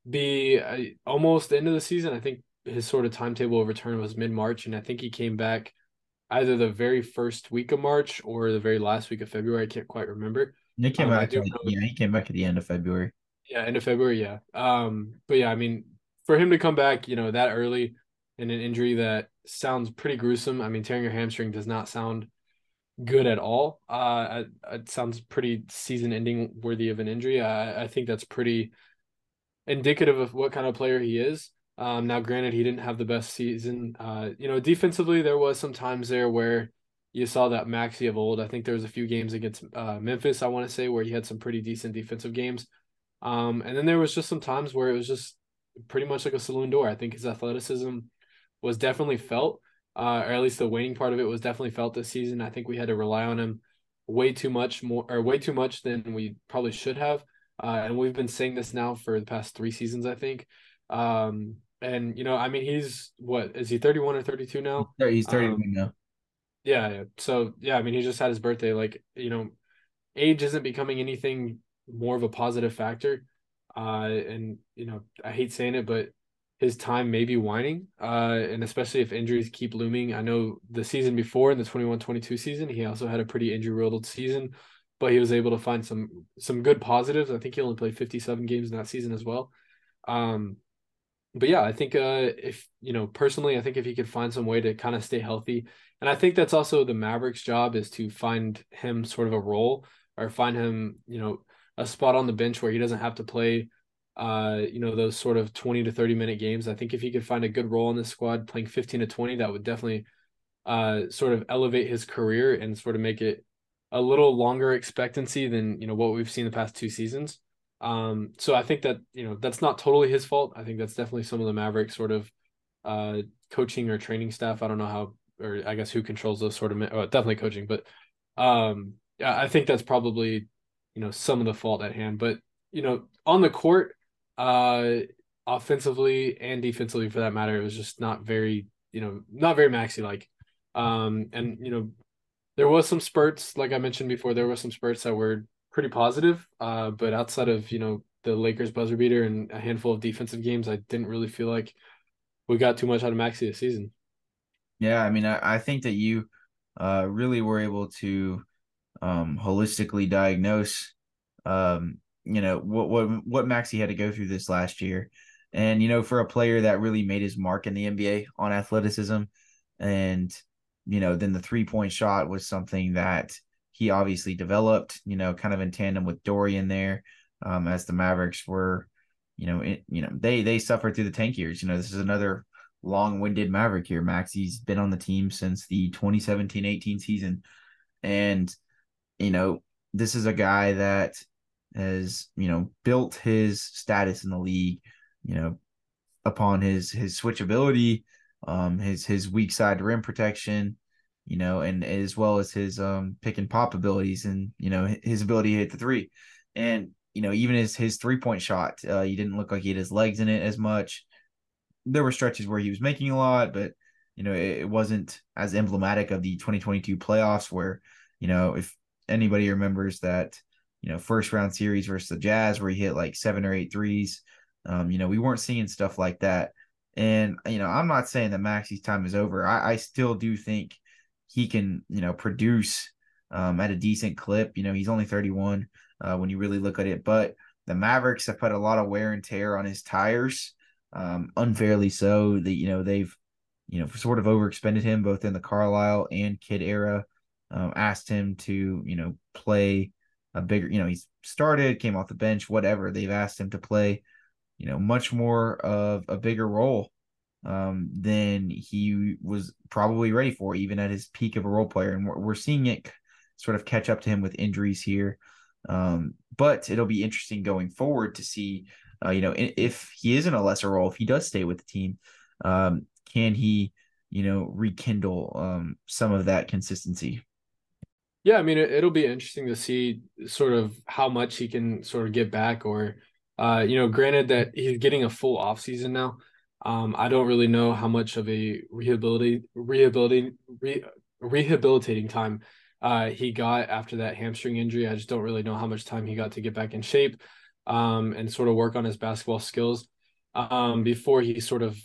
be uh, almost the end of the season. I think his sort of timetable of return was mid March, and I think he came back either the very first week of March or the very last week of February. I can't quite remember. He came um, back. Like, yeah, he came back at the end of February. Yeah, end of February. Yeah. Um, but yeah, I mean, for him to come back, you know, that early in an injury that sounds pretty gruesome. I mean, tearing your hamstring does not sound good at all. Uh, it sounds pretty season-ending worthy of an injury. I, I think that's pretty indicative of what kind of player he is. Um, now, granted, he didn't have the best season. Uh, you know, defensively, there was some times there where you saw that Maxi of old. I think there was a few games against uh, Memphis, I want to say, where he had some pretty decent defensive games. Um, and then there was just some times where it was just pretty much like a saloon door. I think his athleticism was definitely felt, uh, or at least the waning part of it was definitely felt this season. I think we had to rely on him way too much more, or way too much than we probably should have. Uh, and we've been saying this now for the past three seasons, I think. Um, and you know, I mean, he's what is he 31 or 32 now? He's 31 um, now. Yeah, yeah. So yeah, I mean, he just had his birthday. Like, you know, age isn't becoming anything more of a positive factor. Uh, and you know, I hate saying it, but his time may be whining. Uh, and especially if injuries keep looming. I know the season before in the 21-22 season, he also had a pretty injury-riddled season, but he was able to find some some good positives. I think he only played 57 games in that season as well. Um, but yeah, I think uh, if you know personally, I think if he could find some way to kind of stay healthy, and I think that's also the Mavericks' job is to find him sort of a role or find him, you know, a spot on the bench where he doesn't have to play, uh, you know, those sort of twenty to thirty minute games. I think if he could find a good role in this squad, playing fifteen to twenty, that would definitely uh, sort of elevate his career and sort of make it a little longer expectancy than you know what we've seen the past two seasons. Um, so I think that you know that's not totally his fault. I think that's definitely some of the Mavericks sort of uh, coaching or training staff. I don't know how, or I guess who controls those sort of, definitely coaching, but um, I think that's probably you know some of the fault at hand. But you know on the court, uh, offensively and defensively for that matter, it was just not very you know not very Maxi like. Um, and you know there was some spurts like I mentioned before. There were some spurts that were pretty positive. Uh, but outside of you know the Lakers buzzer beater and a handful of defensive games, I didn't really feel like we got too much out of Maxi this season. Yeah, I mean, I, I think that you uh, really were able to um, holistically diagnose, um, you know, what what what Maxi had to go through this last year, and you know, for a player that really made his mark in the NBA on athleticism, and you know, then the three point shot was something that he obviously developed, you know, kind of in tandem with Dorian there, um, as the Mavericks were, you know, it, you know, they they suffered through the tank years. You know, this is another long-winded Maverick here. Maxi's been on the team since the 2017-18 season. And, you know, this is a guy that has, you know, built his status in the league, you know, upon his his switchability, um, his his weak side rim protection, you know, and as well as his um pick and pop abilities and you know his ability to hit the three, and you know even his his three point shot, uh, he didn't look like he had his legs in it as much. There were stretches where he was making a lot, but you know it, it wasn't as emblematic of the 2022 playoffs where you know if anybody remembers that you know first round series versus the Jazz where he hit like seven or eight threes, um, you know we weren't seeing stuff like that. And you know, I'm not saying that Maxi's time is over. I, I still do think he can, you know, produce um, at a decent clip. You know, he's only 31 uh, when you really look at it, but the Mavericks have put a lot of wear and tear on his tires, um, unfairly so. That you know they've, you know, sort of overexpended him both in the Carlisle and Kidd era. Um, asked him to, you know, play a bigger, you know, he's started, came off the bench, whatever. They've asked him to play, you know, much more of a bigger role um, than he was probably ready for, even at his peak of a role player. And we're, we're seeing it sort of catch up to him with injuries here. Um, but it'll be interesting going forward to see, uh, you know, if he is in a lesser role, if he does stay with the team, um, can he, you know, rekindle um, some of that consistency? Yeah, I mean, it, will be interesting to see sort of how much he can sort of get back, or, uh, you know, granted that he's getting a full off season now. Um, I don't really know how much of a rehabilitating rehabilitating re, rehabilitating time uh, he got after that hamstring injury. I just don't really know how much time he got to get back in shape um, and sort of work on his basketball skills um, before he sort of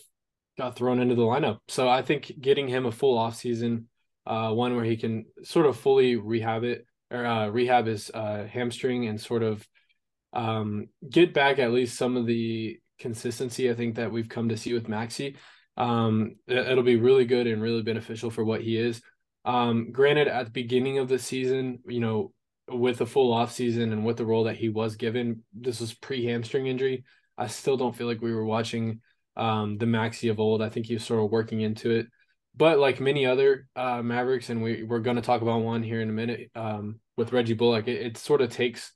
got thrown into the lineup. So I think getting him a full off season uh, one where he can sort of fully rehab it or uh, rehab his uh, hamstring and sort of um, get back at least some of the consistency I think that we've come to see with Maxi. Um, it'll be really good and really beneficial for what he is. Um, granted, at the beginning of the season, you know, with the full off season and with the role that he was given, this was pre hamstring injury. I still don't feel like we were watching um, the Maxi of old. I think he was sort of working into it. But like many other uh, Mavericks, and we, we're going to talk about one here in a minute um, with Reggie Bullock, it, it, sort of takes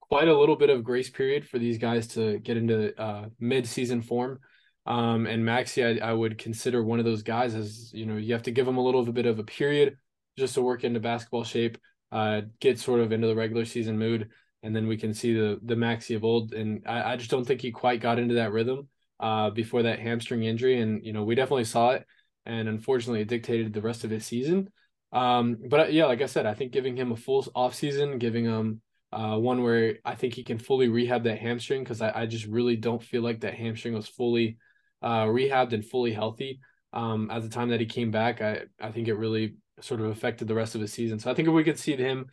quite a little bit of grace period for these guys to get into uh, mid season form. Um, and Maxi, I, I would consider one of those guys as, you know, you have to give him a little bit of a period just to work into basketball shape, uh, get sort of into the regular season mood and then we can see the the Maxi of old. And I, I just don't think he quite got into that rhythm uh, before that hamstring injury. And you know, we definitely saw it, and unfortunately, it dictated the rest of his season. Um, but yeah, like I said, I think giving him a full off season, giving him uh, one where I think he can fully rehab that hamstring because I, I just really don't feel like that hamstring was fully uh, rehabbed and fully healthy um, at the time that he came back. I I think it really sort of affected the rest of his season. So I think if we could see him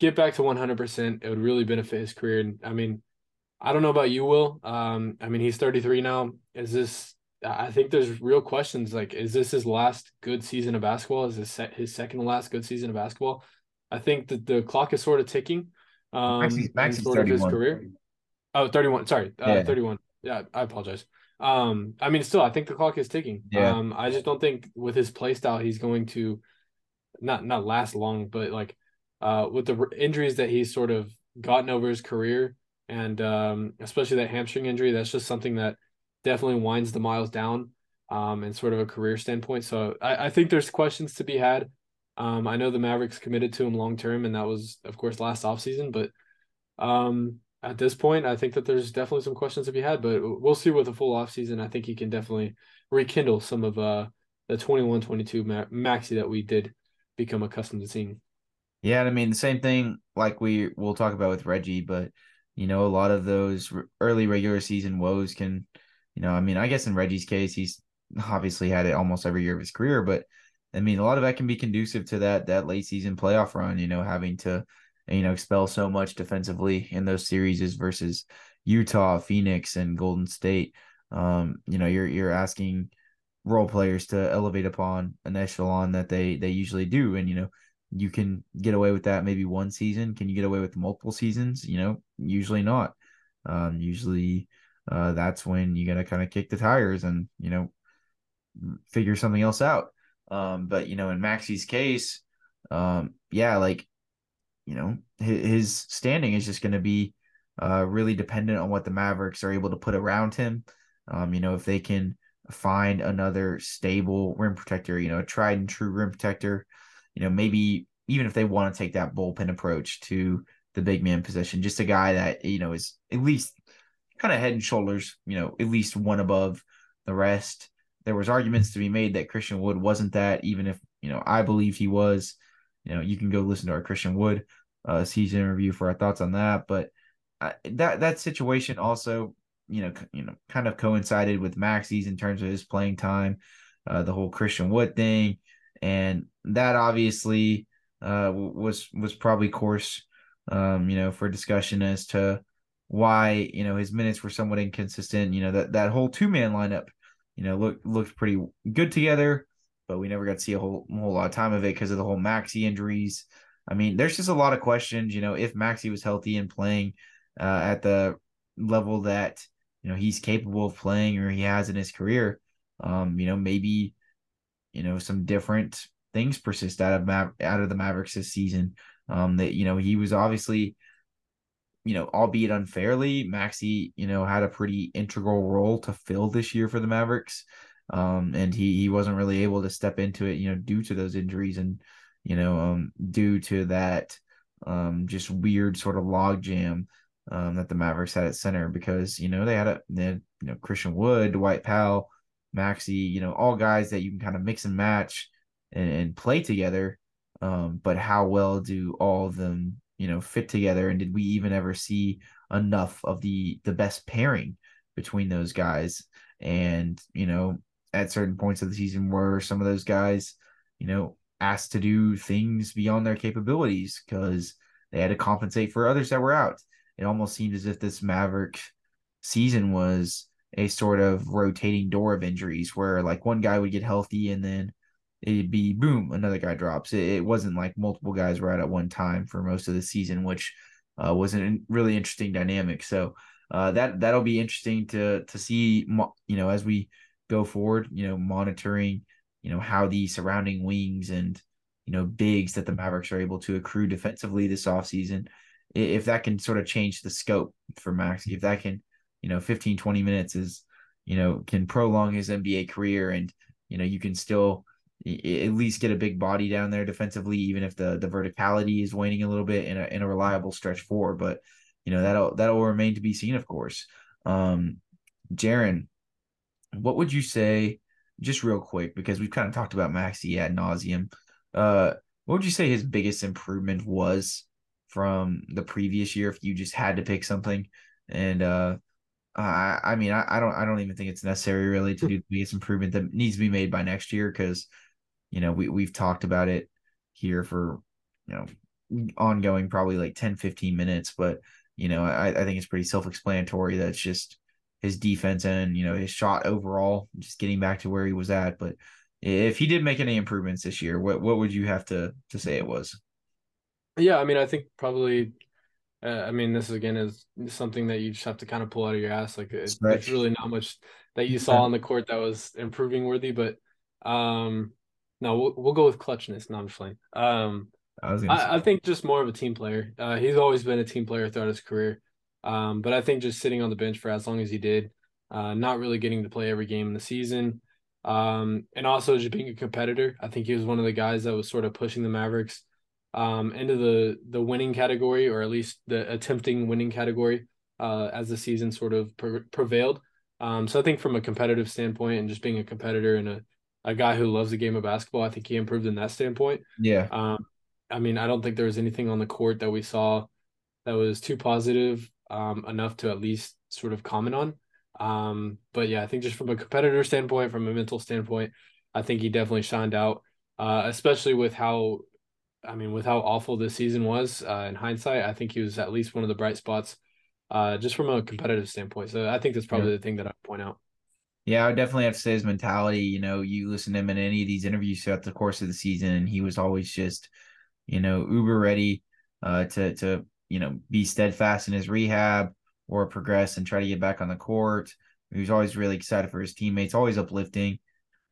get back to 100%, it would really benefit his career. And I mean, I don't know about you, Will. Um, I mean, he's 33 now. Is this? I think there's real questions. Like, is this his last good season of basketball? Is this his second to last good season of basketball? I think that the clock is sort of ticking. Um, sort 31. of his career. Oh, 31. Sorry, uh, yeah. 31. Yeah, I apologize. Um, I mean, still, I think the clock is ticking. Yeah. Um, I just don't think with his play style, he's going to not not last long, but like uh, with the injuries that he's sort of gotten over his career, and um, especially that hamstring injury, that's just something that definitely winds the miles down um, and sort of a career standpoint. So I, I think there's questions to be had. Um, I know the Mavericks committed to him long term, and that was, of course, last offseason. But um, at this point, I think that there's definitely some questions to be had. But we'll see with a full offseason. I think he can definitely rekindle some of uh, the 21 22 maxi that we did become accustomed to seeing. Yeah, I mean the same thing like we we'll talk about with Reggie, but you know a lot of those early regular season woes can, you know, I mean I guess in Reggie's case he's obviously had it almost every year of his career, but I mean a lot of that can be conducive to that that late season playoff run. You know, having to you know expel so much defensively in those series versus Utah, Phoenix, and Golden State. Um, you know, you're you're asking role players to elevate upon an echelon that they they usually do, and you know you can get away with that maybe one season. Can you get away with multiple seasons? You know, usually not. Um, usually uh, that's when you gotta kind of kick the tires and you know figure something else out. Um, but you know, in Maxi's case, um, yeah, like you know, his, his standing is just gonna be uh, really dependent on what the Mavericks are able to put around him. Um, you know, if they can find another stable rim protector, you know, a tried and true rim protector you know, maybe even if they want to take that bullpen approach to the big man position, just a guy that, you know, is at least kind of head and shoulders, you know, at least one above the rest. There was arguments to be made that Christian Wood wasn't that, even if, you know, I believe he was. You know, you can go listen to our Christian Wood uh, season review for our thoughts on that. But uh, that that situation also, you know, you know, kind of coincided with Maxi's in terms of his playing time, uh, the whole Christian Wood thing and that obviously uh, was was probably course, um, you know, for discussion as to why you know his minutes were somewhat inconsistent. You know that that whole two man lineup, you know, looked looked pretty good together, but we never got to see a whole whole lot of time of it because of the whole Maxi injuries. I mean, there's just a lot of questions. You know, if Maxi was healthy and playing uh, at the level that you know he's capable of playing or he has in his career, um, you know, maybe you know some different things persist out of Ma- out of the Mavericks this season. Um, that you know he was obviously, you know, albeit unfairly, Maxi, you know, had a pretty integral role to fill this year for the Mavericks. Um, and he he wasn't really able to step into it, you know, due to those injuries and you know, um, due to that um just weird sort of logjam um that the Mavericks had at center because you know they had a they had, you know Christian Wood, Dwight Powell, Maxi, you know, all guys that you can kind of mix and match and, and play together. Um, but how well do all of them, you know, fit together? And did we even ever see enough of the the best pairing between those guys? And you know, at certain points of the season, were some of those guys, you know, asked to do things beyond their capabilities because they had to compensate for others that were out. It almost seemed as if this Maverick season was a sort of rotating door of injuries where like one guy would get healthy and then it'd be boom, another guy drops. It, it wasn't like multiple guys were out at one time for most of the season, which uh, was a really interesting dynamic. So uh, that that'll be interesting to to see. You know, as we go forward, you know, monitoring, you know, how the surrounding wings and you know bigs that the Mavericks are able to accrue defensively this offseason, if that can sort of change the scope for Max, if that can, you know, 15, 20 minutes is, you know, can prolong his NBA career and, you know, you can still at least get a big body down there defensively, even if the the verticality is waning a little bit in a in a reliable stretch four. But you know that'll that'll remain to be seen, of course. Um, Jaren, what would you say, just real quick, because we've kind of talked about Maxi ad nauseum. Uh, what would you say his biggest improvement was from the previous year if you just had to pick something? And uh, I, I mean, I, I don't, I don't even think it's necessary really to do the biggest improvement that needs to be made by next year because you know, we we've talked about it here for, you know, ongoing probably like 10, 15 minutes, but you know, I, I think it's pretty self-explanatory that it's just his defense and, you know, his shot overall, just getting back to where he was at. But if he did make any improvements this year, what what would you have to to say it was? Yeah, I mean, I think probably uh, I mean, this again is something that you just have to kind of pull out of your ass. Like it, it's really not much that you saw on the court that was improving worthy, but um, no, we'll, we'll go with clutchness. No, I'm just playing. Um, I, I, I, think just more of a team player. Uh, he's always been a team player throughout his career. Um, but I think just sitting on the bench for as long as he did, uh, not really getting to play every game in the season, um, and also just being a competitor. I think he was one of the guys that was sort of pushing the Mavericks um, into the the winning category, or at least the attempting winning category, uh, as the season sort of pre- prevailed. Um, so I think from a competitive standpoint and just being a competitor and a a guy who loves the game of basketball. I think he improved in that standpoint. Yeah. Um, I mean, I don't think there was anything on the court that we saw that was too positive um, enough to at least sort of comment on. Um, but yeah, I think just from a competitor standpoint, from a mental standpoint, I think he definitely shined out, uh, especially with how, I mean, with how awful this season was uh, in hindsight. I think he was at least one of the bright spots, uh, just from a competitive standpoint. So I think that's probably yeah. the thing that I point out. Yeah, I would definitely have to say his mentality. You know, you listen to him in any of these interviews throughout the course of the season, and he was always just, you know, uber ready uh, to to you know be steadfast in his rehab or progress and try to get back on the court. He was always really excited for his teammates, always uplifting.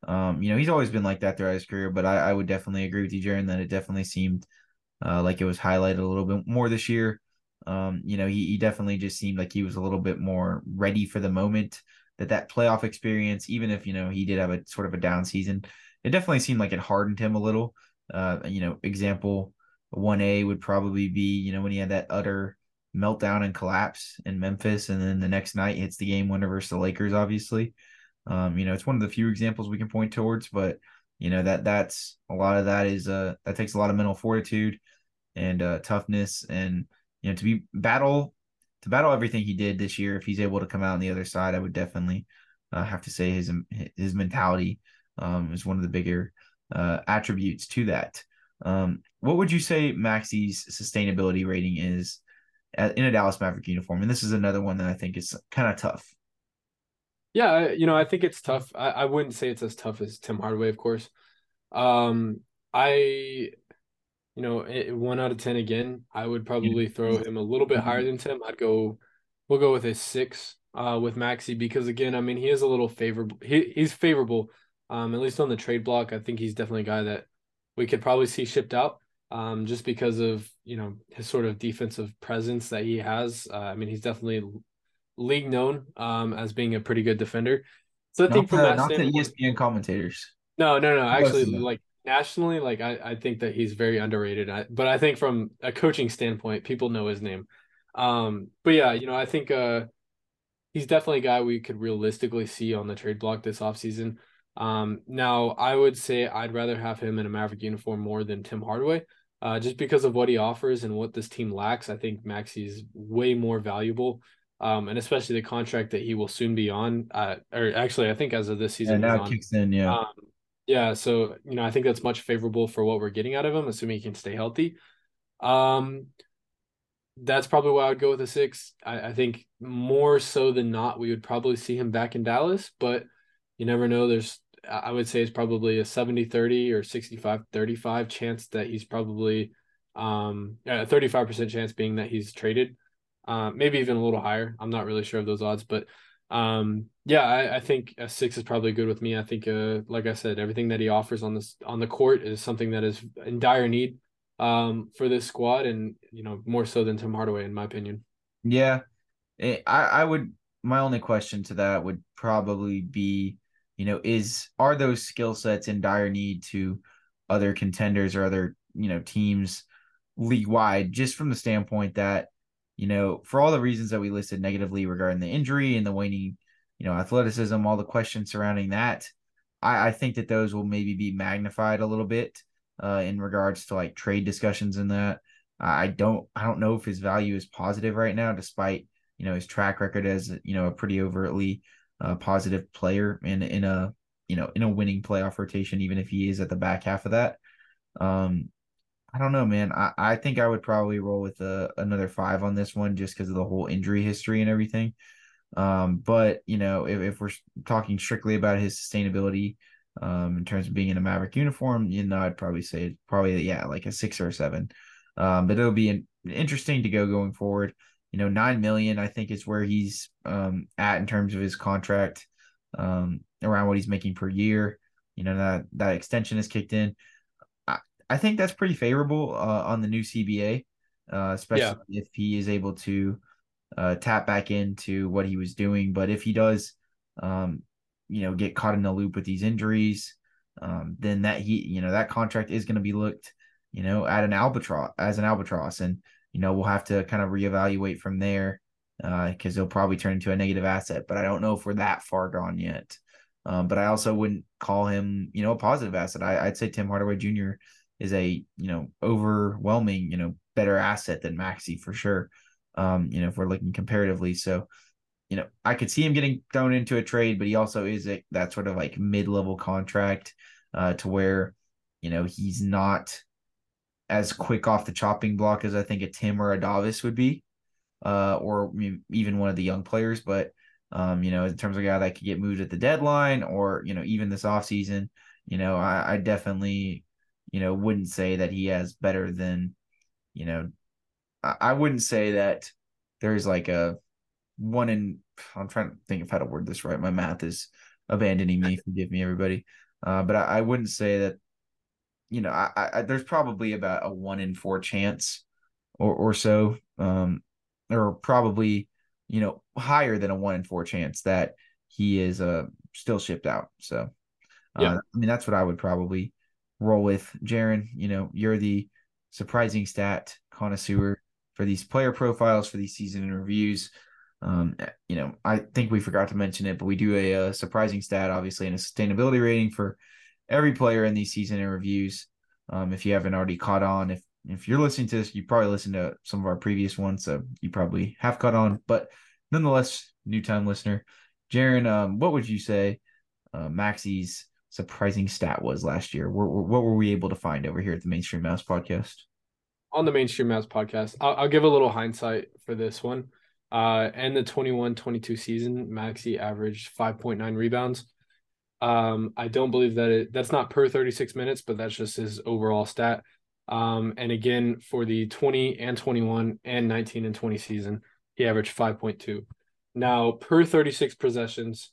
Um, you know, he's always been like that throughout his career, but I, I would definitely agree with you, Jaren, that it definitely seemed uh, like it was highlighted a little bit more this year. Um, you know, he, he definitely just seemed like he was a little bit more ready for the moment that that playoff experience, even if you know he did have a sort of a down season, it definitely seemed like it hardened him a little. Uh, you know, example one A would probably be you know when he had that utter meltdown and collapse in Memphis, and then the next night hits the game winner versus the Lakers. Obviously, um, you know it's one of the few examples we can point towards, but you know that that's a lot of that is uh that takes a lot of mental fortitude and uh, toughness and you know to be battle to battle everything he did this year, if he's able to come out on the other side, I would definitely uh, have to say his his mentality um, is one of the bigger uh, attributes to that. Um, what would you say Maxi's sustainability rating is at, in a Dallas Maverick uniform? And this is another one that I think is kind of tough. Yeah, you know, I think it's tough. I, I wouldn't say it's as tough as Tim Hardaway, of course. Um, I you know, one out of ten again. I would probably throw him a little bit higher than Tim. I'd go, we'll go with a six uh, with Maxi because again, I mean, he is a little favorable. He he's favorable, um, at least on the trade block. I think he's definitely a guy that we could probably see shipped out, um, just because of you know his sort of defensive presence that he has. Uh, I mean, he's definitely league known um, as being a pretty good defender. So I not think from the, that not the ESPN commentators. No, no, no. Actually, like nationally, like I, I think that he's very underrated. I, but I think from a coaching standpoint, people know his name. Um, but yeah, you know, I think uh, he's definitely a guy we could realistically see on the trade block this offseason. Um, now I would say I'd rather have him in a Maverick uniform more than Tim Hardaway, uh, just because of what he offers and what this team lacks. I think Maxi's way more valuable. Um, and especially the contract that he will soon be on, uh, or actually, I think as of this season, yeah, now kicks in, yeah. Um, Yeah, so you know, I think that's much favorable for what we're getting out of him, assuming he can stay healthy. Um, that's probably why I would go with a six. I, I think more so than not, we would probably see him back in Dallas, but you never know. There's, I would say, it's probably a 70 30 or 65 35 chance that he's probably, um, a 35% chance being that he's traded. Uh, maybe even a little higher. I'm not really sure of those odds, but um, yeah, I, I, think a six is probably good with me. I think, uh, like I said, everything that he offers on this on the court is something that is in dire need um, for this squad, and you know more so than Tim Hardaway, in my opinion. Yeah, eh, I I would. My only question to that would probably be, you know, is are those skill sets in dire need to other contenders or other you know teams league wide, just from the standpoint that you know, for all the reasons that we listed negatively regarding the injury and the waning, you know, athleticism, all the questions surrounding that, I, I think that those will maybe be magnified a little bit uh, in regards to like trade discussions and that. I don't I don't know if his value is positive right now, despite you know his track record as you know a pretty overtly uh, positive player in in a you know in a winning playoff rotation, even if he is at the back half of that. Um, I don't know, man. I, I think I would probably roll with a, another five on this one just because of the whole injury history and everything. Um, but you know, if, if we're talking strictly about his sustainability, um, in terms of being in a Maverick uniform, you know, I'd probably say probably yeah, like a six or a seven. Um, but it'll be an, interesting to go going forward. You know, nine million I think is where he's um at in terms of his contract, um, around what he's making per year. You know that that extension has kicked in. I, think that's pretty favorable uh, on the new CBA, uh, especially yeah. if he is able to uh, tap back into what he was doing. But if he does, um, you know, get caught in the loop with these injuries, um, then that he, you know, that contract is going to be looked, you know, at an albatross as an albatross, and you know, we'll have to kind of reevaluate from there because uh, he'll probably turn into a negative asset. But I don't know if we're that far gone yet. Um, but I also wouldn't call him, you know, a positive asset. I, I'd say Tim Hardaway Jr. is a, you know, overwhelming, you know, better asset than Maxi for sure. Um, you know, if we're looking comparatively. So, you know, I could see him getting thrown into a trade, but he also is a, that sort of like mid level contract uh, to where, you know, he's not as quick off the chopping block as I think a Tim or a Davis would be, uh, or even one of the young players. But, um, you know, in terms of a guy that could get moved at the deadline or, you know, even this offseason, you know, I, I definitely, you know, wouldn't say that he has better than, you know, I, I wouldn't say that there's like a, one in I'm trying to think of how to word this right. My math is abandoning me. Forgive me, everybody. Uh, but I, I, wouldn't say that. You know, I, I, there's probably about a one in four chance, or or so, um, or probably you know higher than a one in four chance that he is uh still shipped out. So, uh, yeah, I mean that's what I would probably roll with. Jaren, you know, you're the surprising stat connoisseur for these player profiles for these season and reviews. Um, you know, I think we forgot to mention it, but we do a, a surprising stat, obviously, and a sustainability rating for every player in these season and reviews. Um, if you haven't already caught on, if if you're listening to this, you probably listened to some of our previous ones, so you probably have caught on. But nonetheless, new time listener, Jaren, um, what would you say uh, Maxi's surprising stat was last year? What, what were we able to find over here at the Mainstream Mavs podcast? On the Mainstream Mavs podcast, I'll, I'll give a little hindsight for this one. Uh, and the 21 22 season, Maxi averaged 5.9 rebounds. Um, I don't believe that it, that's not per 36 minutes, but that's just his overall stat. Um, and again, for the 20 and 21 and 19 and 20 season, he averaged 5.2. Now, per 36 possessions,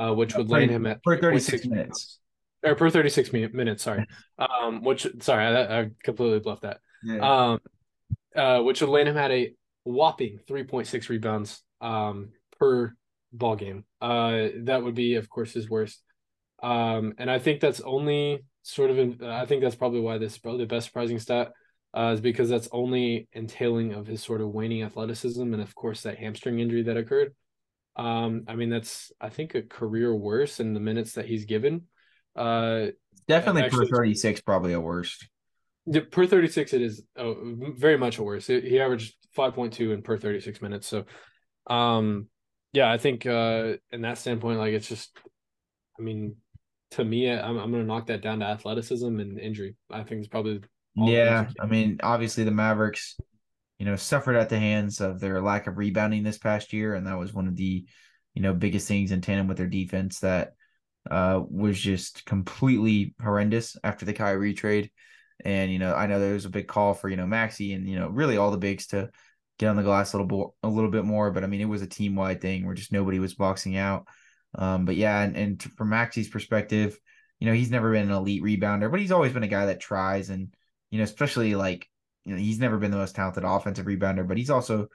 uh, which would land him at per 36 minutes. Or per 36 minutes, sorry. Um, which, sorry, I, I completely bluffed that. Yeah. Um, uh, which would land him at a whopping 3.6 rebounds um, per ball game. Uh, that would be, of course, his worst. Um, and I think that's only sort of, I think that's probably why this is probably the best surprising stat uh, is because that's only entailing of his sort of waning athleticism and, of course, that hamstring injury that occurred. Um, I mean, that's, I think, a career worse in the minutes that he's given. Uh, Definitely actually, per 36, probably a worst. Per 36, it is oh, very much a worse. He averaged 5.2 in per 36 minutes. So, um, yeah, I think uh, in that standpoint, like it's just, I mean, to me, I'm I'm gonna knock that down to athleticism and injury. I think it's probably yeah. I mean, obviously the Mavericks, you know, suffered at the hands of their lack of rebounding this past year, and that was one of the, you know, biggest things in tandem with their defense that uh was just completely horrendous after the Kyrie trade. And you know, I know there was a big call for you know Maxi and you know really all the bigs to get on the glass a little bit a little bit more, but I mean it was a team wide thing where just nobody was boxing out. Um, but yeah, and, and from Maxi's perspective, you know, he's never been an elite rebounder, but he's always been a guy that tries and you know, especially like you know, he's never been the most talented offensive rebounder, but he's also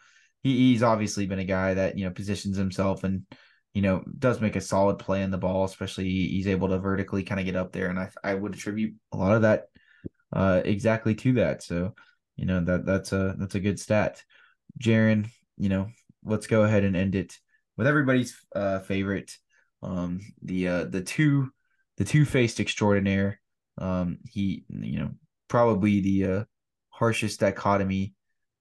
he, he's obviously been a guy that, you know, positions himself and you know, does make a solid play in the ball, especially he's able to vertically kind of get up there. And I I would attribute a lot of that uh exactly to that. So, you know, that that's a that's a good stat. Jaren, you know, let's go ahead and end it with everybody's uh favorite um the uh the two the two-faced extraordinaire. Um he you know, probably the uh harshest dichotomy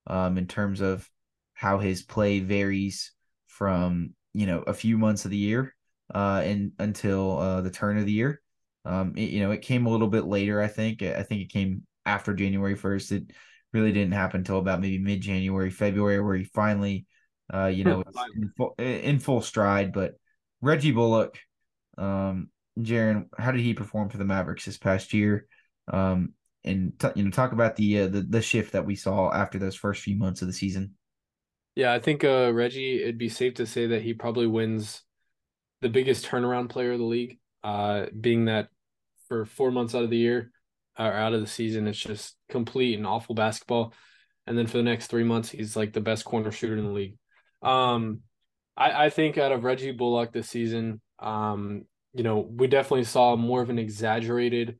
um in terms of how his play varies from, you know, a few months of the year uh and until uh the turn of the year. Um it, you know, it came a little bit later, I think. I think it came after January 1st. It really didn't happen until about maybe mid January, February, where he finally, uh, you know, in full, in full stride. But Reggie Bullock, um, Jaren, how did he perform for the Mavericks this past year? Um, and t- you know, talk about the uh, the the shift that we saw after those first few months of the season. Yeah, I think uh, Reggie. It'd be safe to say that he probably wins the biggest turnaround player of the league. Uh, being that for four months out of the year, or out of the season, it's just complete and awful basketball. And then for the next three months, he's like the best corner shooter in the league. Um, I, I think out of Reggie Bullock this season, um, you know, we definitely saw more of an exaggerated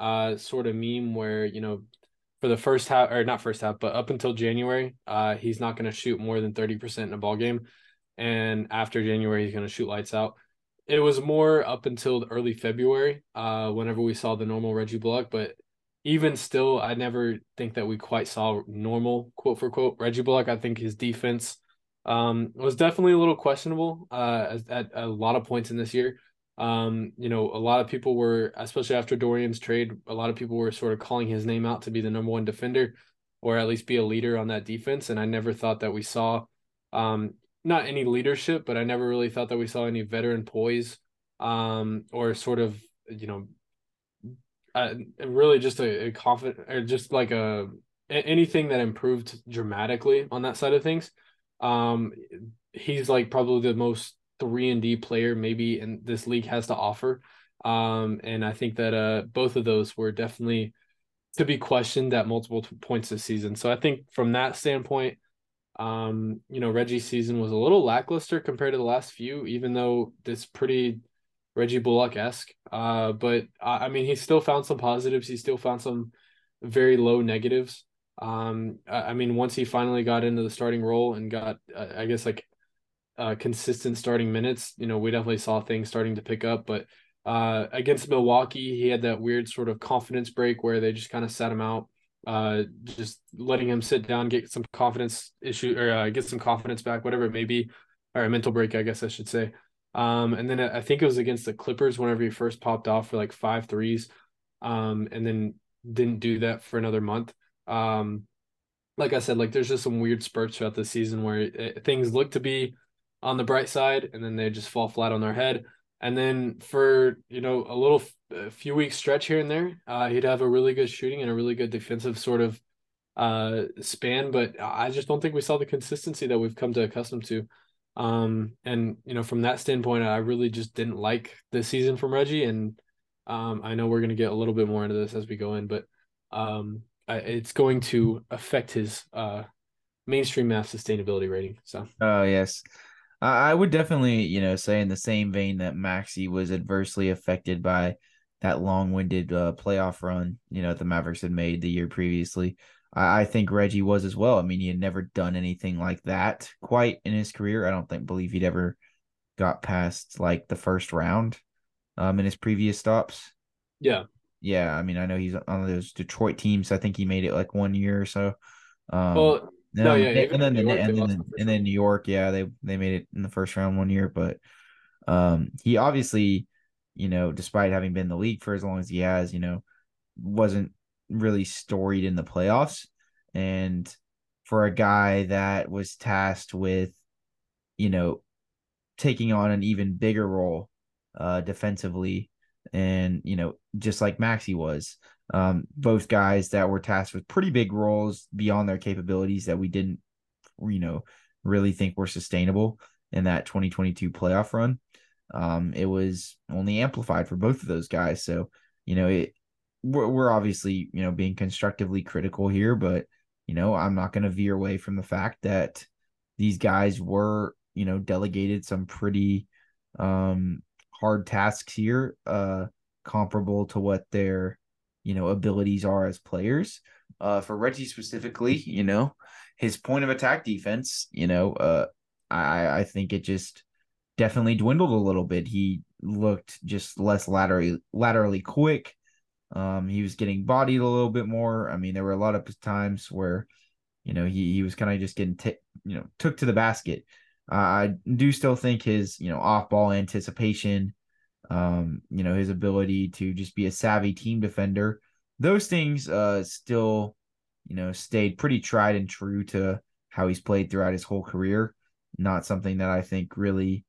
uh sort of meme where, you know, for the first half or not first half, but up until January, uh, he's not going to shoot more than 30% in a ball game. And after January, he's going to shoot lights out. It was more up until early February, uh, whenever we saw the normal Reggie Bullock. But even still, I never think that we quite saw normal quote for quote Reggie Bullock. I think his defense um, was definitely a little questionable uh, at, at a lot of points in this year. Um, you know, a lot of people were, especially after Dorian's trade, a lot of people were sort of calling his name out to be the number one defender or at least be a leader on that defense. And I never thought that we saw um, not any leadership, but I never really thought that we saw any veteran poise um, or sort of, you know, uh, really just a, a confident or just like a anything that improved dramatically on that side of things. Um, he's like probably the most three and D player maybe in this league has to offer. Um, and I think that uh both of those were definitely to be questioned at multiple points this season. So I think from that standpoint, um, you know, Reggie's season was a little lackluster compared to the last few, even though it's pretty Reggie Bullock esque. Uh, but I mean, he still found some positives. He still found some very low negatives. Um, I mean, once he finally got into the starting role and got, uh, I guess, like uh, consistent starting minutes, you know, we definitely saw things starting to pick up. But uh, against Milwaukee, he had that weird sort of confidence break where they just kind of sat him out, uh, just letting him sit down, get some confidence issue or uh, get some confidence back, whatever it may be, or a mental break, I guess I should say. Um, and then I think it was against the Clippers whenever he first popped off for like five threes, um, and then didn't do that for another month. Um, like I said, like there's just some weird spurts throughout the season where it, things look to be on the bright side, and then they just fall flat on their head. And then for you know a little a few weeks stretch here and there, uh, he'd have a really good shooting and a really good defensive sort of uh, span. But I just don't think we saw the consistency that we've come to accustom to. Um, and you know, from that standpoint, I really just didn't like the season from Reggie. And um, I know we're gonna get a little bit more into this as we go in, but um, it's going to affect his uh Mainstream Mavs sustainability rating. So, oh yes. I would definitely, you know, say in the same vein that Maxi was adversely affected by that long-winded uh, playoff run, you know, the Mavericks had made the year previously. I, I think Reggie was as well. I mean, he had never done anything like that quite in his career. I don't think believe he'd ever got past like the first round um in his previous stops. Yeah. Yeah, I mean, I know he's on those Detroit teams. I think he made it like one year or so. Um, well, no, yeah, and then, York, and then, and then New York, yeah, they they made it in the first round one year, but um, he obviously you know, despite having been in the league for as long as he has, you know, wasn't really storied in the playoffs. And for a guy that was tasked with, you know, taking on an even bigger role uh defensively and you know just like Maxi was um both guys that were tasked with pretty big roles beyond their capabilities that we didn't you know really think were sustainable in that 2022 playoff run. Um it was only amplified for both of those guys. So you know it we're, we're obviously you know being constructively critical here but you know I'm not going to veer away from the fact that these guys were you know delegated some pretty um hard tasks here uh comparable to what their you know abilities are as players. Uh for Reggie specifically you know his point of attack defense you know uh I I think it just definitely dwindled a little bit. He looked just less laterally laterally quick. Um he was getting bodied a little bit more. I mean there were a lot of times where you know he he was kind of just getting t- you know took to the basket. Uh, I do still think his, you know, off ball anticipation, um, you know, his ability to just be a savvy team defender, those things uh still, you know, stayed pretty tried and true to how he's played throughout his whole career. Not something that I think really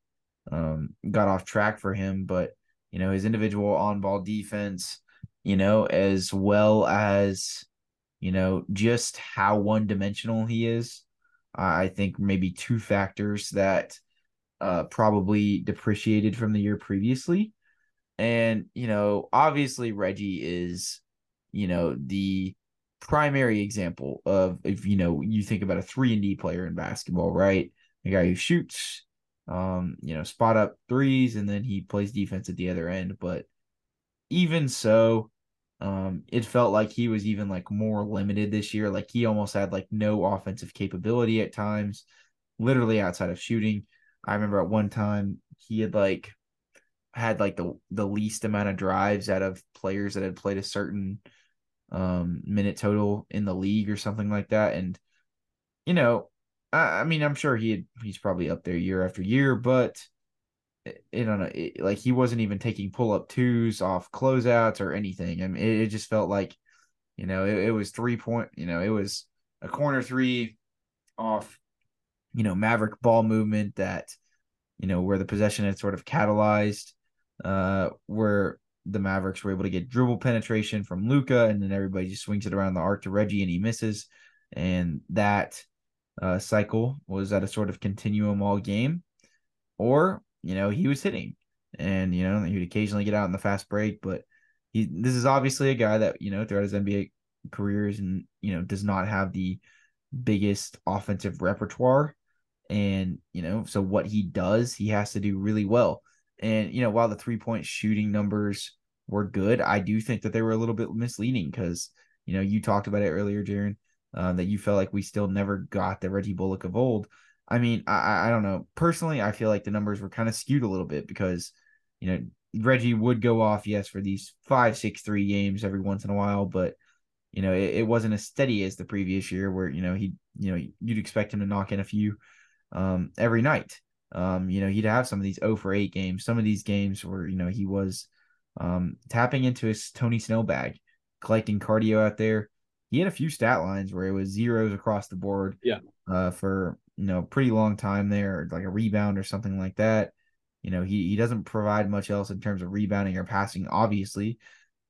um got off track for him, but you know, his individual on ball defense, you know, as well as you know, just how one dimensional he is I think maybe two factors that uh, probably depreciated from the year previously. And, you know, obviously Reggie is, you know, the primary example of if you know you think about a three and D player in basketball, right? A guy who shoots, um, you know, spot up threes, and then he plays defense at the other end. But even so, um, it felt like he was even like more limited this year. Like he almost had like no offensive capability at times, literally outside of shooting. I remember at one time he had like had like the the least amount of drives out of players that had played a certain um minute total in the league or something like that. And you know, I, I mean, I'm sure he had, he's probably up there year after year, but you know, it, like he wasn't even taking pull up twos off closeouts or anything. I mean, it, it just felt like, you know, it, it, was three point, you know, it was a corner three off, you know, Maverick ball movement that, you know, where the possession had sort of catalyzed, uh, where the Mavericks were able to get dribble penetration from Luka, and then everybody just swings it around the arc to Reggie, and he misses, and that uh, cycle was at a sort of continuum all game, or you know, he was hitting. And, you know, he would occasionally get out in the fast break, but he, this is obviously a guy that, you know, throughout his NBA careers and, you know, does not have the biggest offensive repertoire. And, you know, so what he does, he has to do really well. And, you know, while the three point shooting numbers were good, I do think that they were a little bit misleading because, you know, you talked about it earlier, Jaren, uh, that you felt like we still never got the Reggie Bullock of old. I mean, I I don't know. Personally, I feel like the numbers were kind of skewed a little bit because, you know, Reggie would go off, yes, for these five, six, three games every once in a while, but you know, it, it wasn't as steady as the previous year where, you know, he you know, you'd expect him to knock in a few um every night. Um, you know, he'd have some of these 0 for 8 games, some of these games where, you know, he was um tapping into his Tony Snell bag, collecting cardio out there. He had a few stat lines where it was zeros across the board. Yeah. Uh, for you know, pretty long time there, like a rebound or something like that. You know, he he doesn't provide much else in terms of rebounding or passing, obviously.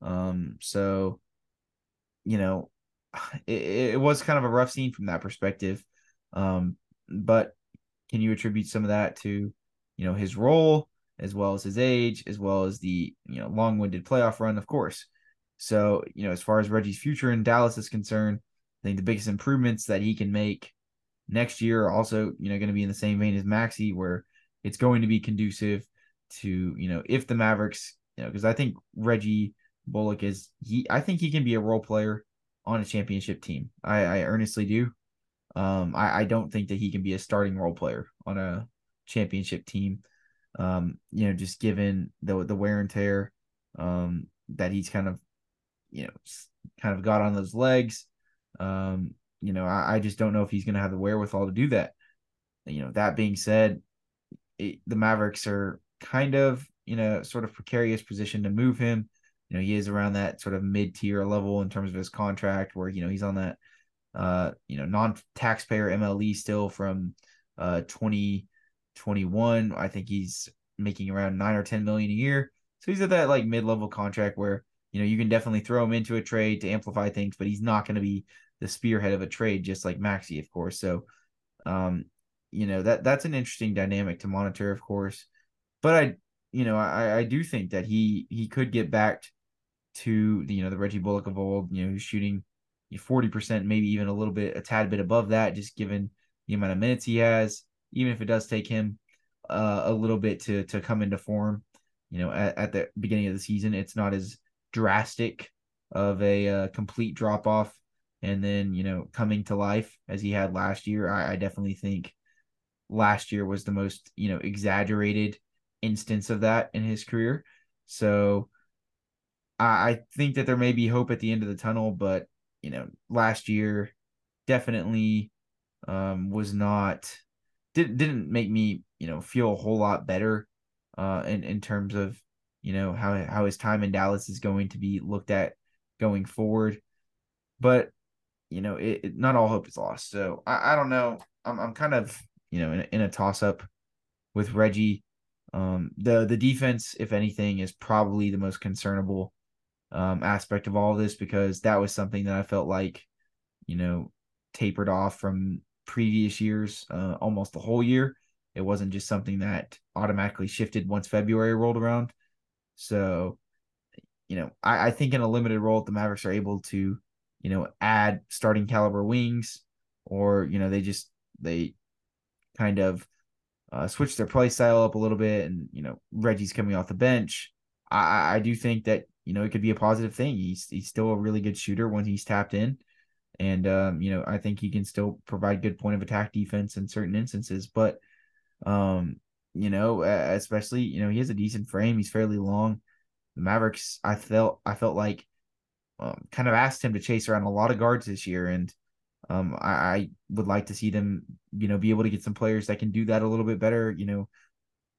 Um, so you know, it, it was kind of a rough scene from that perspective. Um, but can you attribute some of that to, you know, his role as well as his age, as well as the you know long-winded playoff run, of course. So, you know, as far as Reggie's future in Dallas is concerned, I think the biggest improvements that he can make next year are also, you know, going to be in the same vein as Maxi, where it's going to be conducive to, you know, if the Mavericks, you know, because I think Reggie Bullock is he I think he can be a role player on a championship team. I, I earnestly do. Um, I, I don't think that he can be a starting role player on a championship team. Um, you know, just given the the wear and tear um that he's kind of you know kind of got on those legs. Um, you know, I, I just don't know if he's going to have the wherewithal to do that. You know, that being said, it, the Mavericks are kind of in a sort of precarious position to move him. You know, he is around that sort of mid tier level in terms of his contract, where you know he's on that uh, you know, non-taxpayer MLE still from uh 2021. I think he's making around nine or ten million a year. So he's at that like mid-level contract where you know you can definitely throw him into a trade to amplify things, but he's not going to be the spearhead of a trade, just like Maxi, of course. So, um, you know that that's an interesting dynamic to monitor, of course. But I, you know, I I do think that he he could get back to the you know the Reggie Bullock of old, you know, who's shooting 40%, maybe even a little bit, a tad bit above that, just given the amount of minutes he has, even if it does take him uh, a little bit to to come into form. You know, at, at the beginning of the season, it's not as drastic of a uh, complete drop off, and then you know coming to life as he had last year. I, I definitely think last year was the most you know exaggerated instance of that in his career. So I think that there may be hope at the end of the tunnel, but you know, last year definitely um, was not didn't didn't make me you know feel a whole lot better uh, in in terms of you know how how his time in Dallas is going to be looked at going forward. But you know, it, it not all hope is lost. So I, I don't know. I'm I'm kind of you know in, in a toss up with Reggie. Um, the the defense, if anything, is probably the most concernable um, aspect of all of this because that was something that I felt like, you know, tapered off from previous years, uh, almost the whole year. It wasn't just something that automatically shifted once February rolled around. So, you know, I, I think in a limited role, the Mavericks are able to, you know, add starting caliber wings, or you know, they just they kind of uh, switch their play style up a little bit, and you know, Reggie's coming off the bench. I, I do think that you know, it could be a positive thing. He's he's still a really good shooter when he's tapped in. And um, you know, I think he can still provide good point of attack defense in certain instances. But um, you know, especially, you know, he has a decent frame. He's fairly long. The Mavericks, I felt I felt like um, kind of asked him to chase around a lot of guards this year. And um, I, I would like to see them, you know, be able to get some players that can do that a little bit better. You know,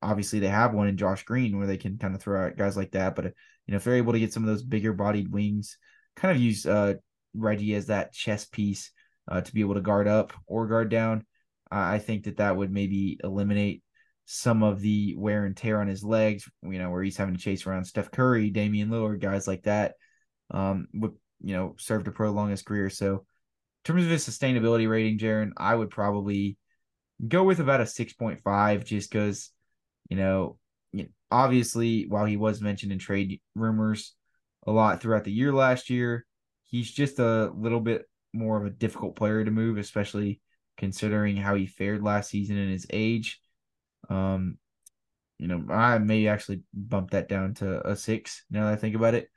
obviously they have one in Josh Green where they can kind of throw out guys like that. But you know, if they're able to get some of those bigger bodied wings, kind of use uh Reggie as that chess piece uh, to be able to guard up or guard down, I think that that would maybe eliminate some of the wear and tear on his legs. You know, where he's having to chase around Steph Curry, Damian Lillard, guys like that. Um, would you know serve to prolong his career. So, in terms of his sustainability rating, Jaren, I would probably go with about a six point five, just because you know obviously, while he was mentioned in trade rumors a lot throughout the year last year, he's just a little bit more of a difficult player to move, especially considering how he fared last season and his age. Um, you know, I may actually bump that down to a six now that I think about it.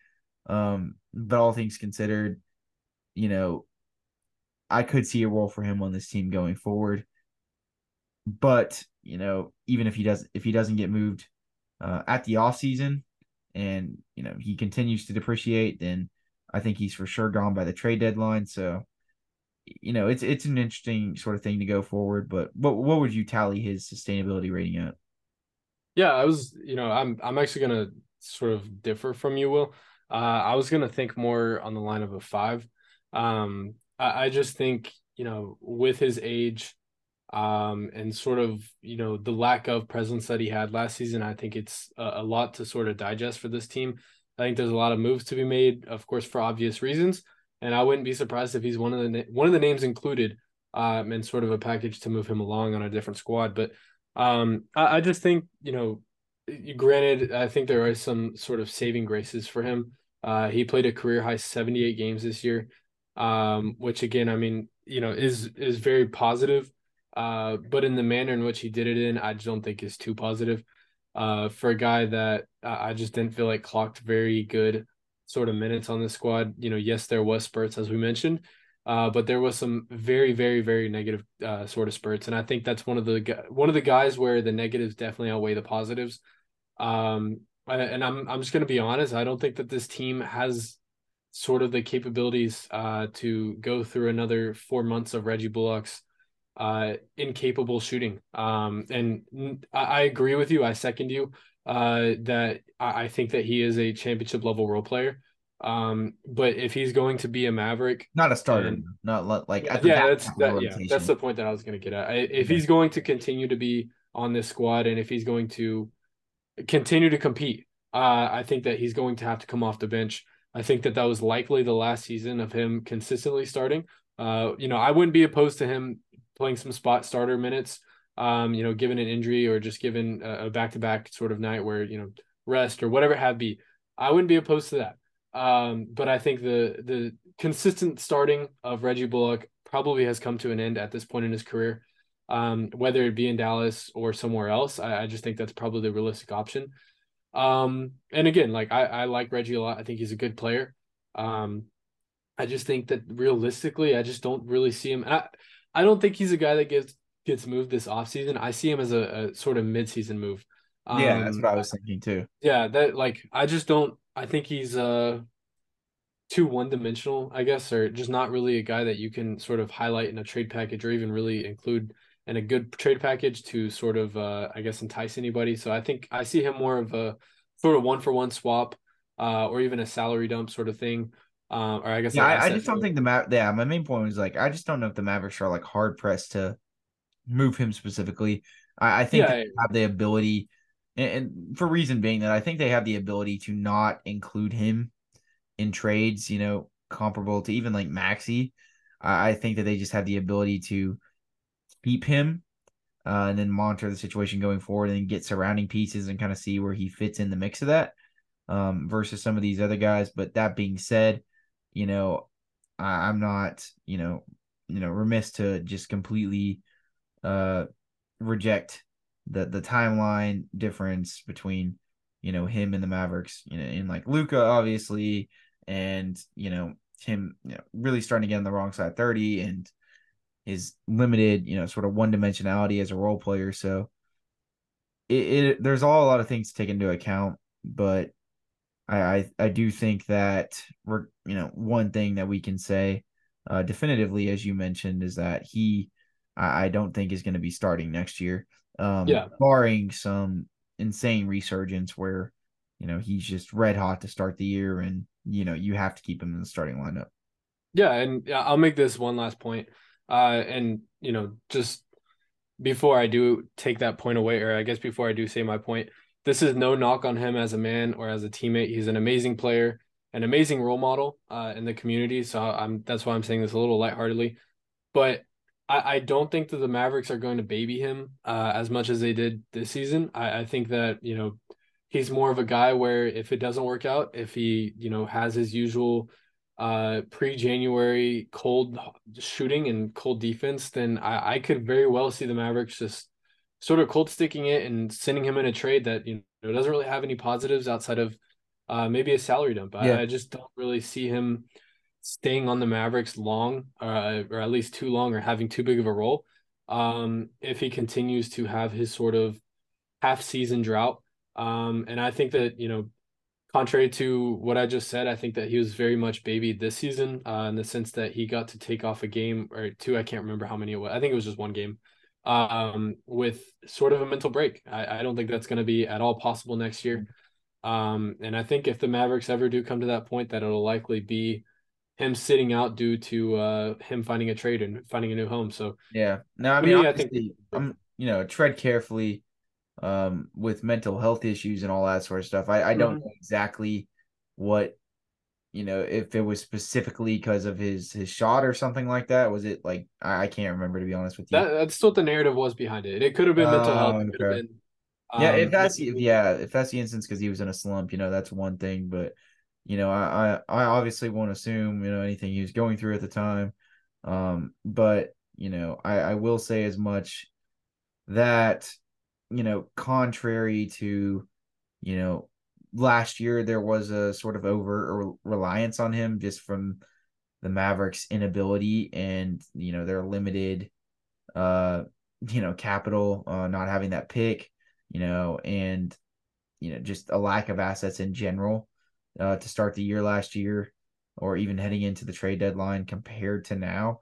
Um, but all things considered, you know, I could see a role for him on this team going forward. But, you know, even if he does if he doesn't get moved uh, at the off season, and you know he continues to depreciate, then I think he's for sure gone by the trade deadline. So, you know, it's it's an interesting sort of thing to go forward. But what what would you tally his sustainability rating at? Yeah, I was, you know, I'm I'm actually gonna sort of differ from you, Will. Uh, I was gonna think more on the line of a five. Um, I, I just think, you know, with his age, um, and sort of you know the lack of presence that he had last season. I think it's a, a, lot to sort of digest for this team. I think there's a lot of moves to be made, of course, for obvious reasons, and I wouldn't be surprised if he's one of the one of the names included, um, and sort of a package to move him along on a different squad. But um, I, I just think you know, granted, I think there are some sort of saving graces for him. Uh, he played a career high 78 games this year, um, which again, I mean, you know, is is very positive. Uh, but in the manner in which he did it in, I just don't think is too positive. Uh, for a guy that I just didn't feel like clocked very good sort of minutes on the squad. You know, yes, there was spurts as we mentioned, uh, but there was some very, very, very negative uh, sort of spurts, and I think that's one of the one of the guys where the negatives definitely outweigh the positives. Um, and I'm I'm just gonna be honest. I don't think that this team has sort of the capabilities uh, to go through another four months of Reggie Bullock's uh, incapable shooting. Um, and I, I, agree with you. I second you uh, that I, I, think that he is a championship level role player. Um, but if he's going to be a Maverick, not a starter, and, not like yeah, that's that, yeah, that's the point that I was going to get at. I, if he's going to continue to be on this squad, and if he's going to continue to compete, uh, I think that he's going to have to come off the bench. I think that that was likely the last season of him consistently starting. Uh, you know, I wouldn't be opposed to him playing some spot starter minutes. Um, you know, given an injury or just given a back to back sort of night where you know rest or whatever have be, I wouldn't be opposed to that. Um, but I think the the consistent starting of Reggie Bullock probably has come to an end at this point in his career. Um, whether it be in Dallas or somewhere else, I, I just think that's probably the realistic option. Um, and again, like I, I like Reggie a lot. I think he's a good player. Um, I just think that realistically, I just don't really see him. I, I don't think he's a guy that gets gets moved this offseason. I see him as a, a sort of midseason move. Um, yeah, that's um, what I was thinking too. Yeah, that like I just don't. I think he's uh too one dimensional, I guess, or just not really a guy that you can sort of highlight in a trade package or even really include in a good trade package to sort of uh I guess entice anybody. So I think I see him more of a sort of one for one swap, uh, or even a salary dump sort of thing. Um, or I guess yeah, I, I, just don't think the map. Yeah, my main point was like I just don't know if the Mavericks are like hard pressed to move him specifically. I, I think yeah, they have the ability, and, and, for reason being that I think they have the ability to not include him in trades. You know, comparable to even like Maxi. I, I think that they just have the ability to keep him uh, and then monitor the situation going forward and get surrounding pieces and kind of see where he fits in the mix of that um, versus some of these other guys. But that being said, you know, I, am not, you know, you know, remiss to just completely uh, reject the the timeline difference between you know him and the Mavericks, you know, in like Luka obviously, and you know him you know, really starting to get on the wrong side thirty and his limited, you know, sort of one dimensionality as a role player. So it, it there's all a lot of things to take into account, but I, I, I do think that we're you know one thing that we can say uh, definitively, as you mentioned, is that he I, I don't think is going to be starting next year. Um, yeah, barring some insane resurgence where you know he's just red hot to start the year, and you know you have to keep him in the starting lineup. Yeah, and I'll make this one last point. Uh, and you know, just before I do take that point away, or I guess before I do say my point, this is no knock on him as a man or as a teammate. He's an amazing player, an amazing role model uh, in the community. So I'm that's why I'm saying this a little lightheartedly. But I, I don't think that the Mavericks are going to baby him uh, as much as they did this season. I, I think that you know he's more of a guy where if it doesn't work out, if he you know has his usual uh, pre-January cold shooting and cold defense, then I, I could very well see the Mavericks just sort of cold sticking it and sending him in a trade that you know doesn't really have any positives outside of uh, maybe a salary dump. Yeah. I, I, just don't really see him staying on the Mavericks long, uh, or at least too long, or having too big of a role. Um, if he continues to have his sort of half season drought. Um, and I think that you know contrary to what I just said, I think that he was very much babied this season uh, in the sense that he got to take off a game or two. I can't remember how many it was. I think it was just one game um, with sort of a mental break. I, I don't think that's going to be at all possible next year. Um, and I think if the Mavericks ever do come to that point, that it'll likely be him sitting out due to uh, him finding a trade and finding a new home. So yeah, no, I mean, me, I think I'm you know tread carefully um, with mental health issues and all that sort of stuff. I, I don't mm-hmm. know exactly what you know if it was specifically because of his his shot or something like that. Was it like I, I can't remember to be honest with you. That, that's what the narrative was behind it. It could have been mental health. Oh, okay. Been, um, yeah, if um, that's if, yeah, if that's the instance because he was in a slump, you know, that's one thing. But you know, I I, I obviously won't assume you know anything he was going through at the time. Um, but you know, I I will say as much that you know, contrary to, you know, last year there was a sort of over reliance on him just from the Mavericks inability and you know their limited uh you know capital uh not having that pick you know and you know just a lack of assets in general uh to start the year last year or even heading into the trade deadline compared to now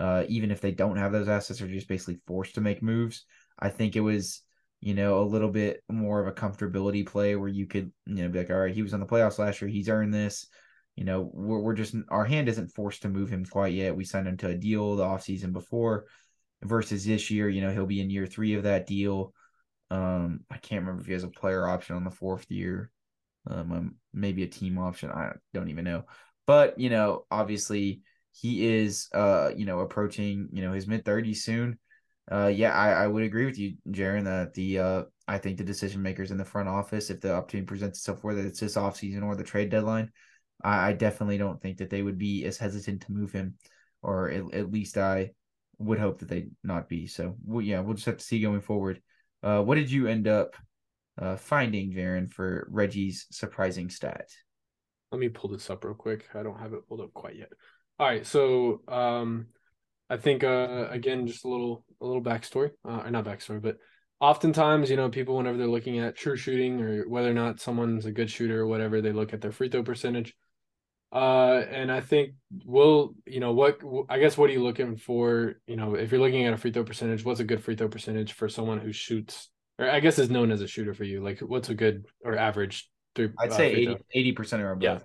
uh, even if they don't have those assets, are just basically forced to make moves. I think it was, you know, a little bit more of a comfortability play where you could, you know, be like, all right, he was on the playoffs last year, he's earned this. You know, we're, we're just our hand isn't forced to move him quite yet. We signed him to a deal the offseason before versus this year, you know, he'll be in year three of that deal. Um, I can't remember if he has a player option on the fourth year. Um, um maybe a team option. I don't even know. But, you know, obviously he is uh, you know, approaching, you know, his mid thirties soon. Uh yeah, I, I would agree with you, Jaren, that the uh I think the decision makers in the front office, if the opportunity presents itself, whether it's this offseason or the trade deadline, I, I definitely don't think that they would be as hesitant to move him, or at, at least I would hope that they not be. So well, yeah, we'll just have to see going forward. Uh, what did you end up uh, finding, Jaren, for Reggie's surprising stat? Let me pull this up real quick. I don't have it pulled up quite yet. All right, so um, I think uh, again, just a little a little backstory, uh, or not backstory, but oftentimes, you know, people whenever they're looking at true shooting or whether or not someone's a good shooter or whatever, they look at their free throw percentage. Uh, and I think we'll, you know what I guess what are you looking for? You know, if you're looking at a free throw percentage, what's a good free throw percentage for someone who shoots, or I guess is known as a shooter for you? Like, what's a good or average three? I'd uh, say 80 percent or above.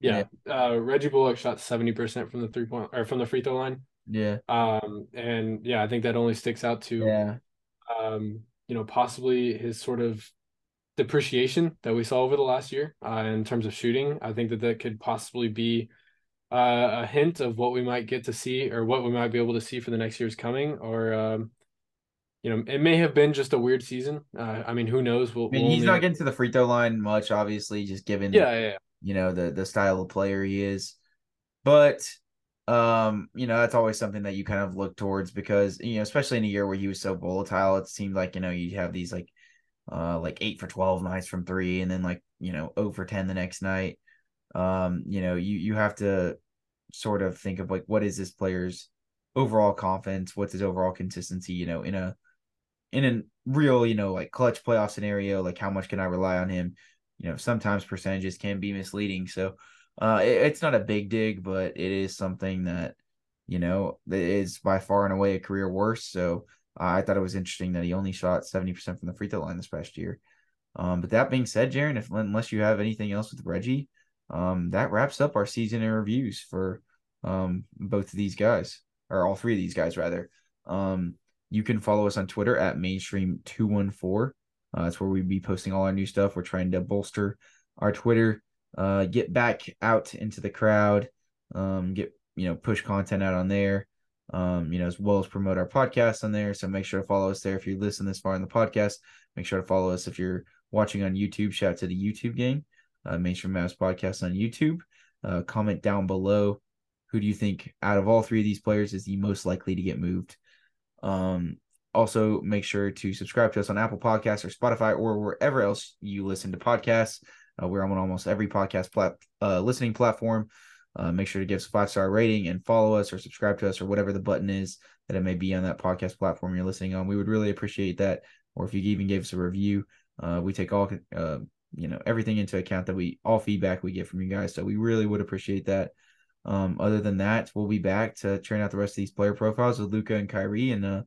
Yeah, yeah. Uh, Reggie Bullock shot seventy percent from the three point or from the free throw line. Yeah. Um, and yeah, I think that only sticks out to yeah. Um, you know, possibly his sort of depreciation that we saw over the last year uh, in terms of shooting. I think that that could possibly be uh, a hint of what we might get to see or what we might be able to see for the next year's coming. Or, um, you know, it may have been just a weird season. Uh, I mean, who knows? We'll, I mean, we'll he's only... not getting to the free throw line much, obviously, just given, yeah, yeah, you know, the the style of player he is. But um, you know, that's always something that you kind of look towards because, you know, especially in a year where he was so volatile, it seemed like, you know, you have these like uh, like eight for 12 nights from three, and then like, you know, over 10 the next night. Um, you know, you, you have to sort of think of like, what is this player's overall confidence? What's his overall consistency, you know, in a, in a real, you know, like clutch playoff scenario, like how much can I rely on him? You know, sometimes percentages can be misleading. So, uh, it, it's not a big dig, but it is something that, you know, is by far and away a career worst. So, uh, I thought it was interesting that he only shot 70% from the free throw line this past year. Um, but that being said, Jaren, if unless you have anything else with Reggie, um, that wraps up our season in reviews for um, both of these guys, or all three of these guys, rather. Um, you can follow us on Twitter at mainstream214. Uh, that's where we be posting all our new stuff. We're trying to bolster our Twitter, uh, get back out into the crowd, um, get you know push content out on there um, you know, as well as promote our podcast on there. So make sure to follow us there if you listen this far in the podcast. Make sure to follow us if you're watching on YouTube. Shout out to the YouTube gang, uh, Mainstream Mavs Podcast on YouTube. Uh, comment down below who do you think out of all three of these players is the most likely to get moved. Um, also, make sure to subscribe to us on Apple Podcasts or Spotify or wherever else you listen to podcasts. Uh, we're on almost every podcast plat- uh, listening platform. Uh, make sure to give us a five star rating and follow us or subscribe to us or whatever the button is that it may be on that podcast platform you're listening on. We would really appreciate that. Or if you even gave us a review, uh, we take all uh, you know everything into account that we all feedback we get from you guys. So we really would appreciate that. Um, other than that, we'll be back to train out the rest of these player profiles with Luka and Kyrie, and uh,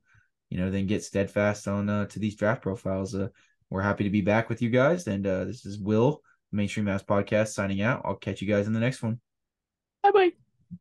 you know then get steadfast on uh, to these draft profiles. Uh, we're happy to be back with you guys, and uh, this is Will Mainstream Mavs Podcast signing out. I'll catch you guys in the next one. Bye bye.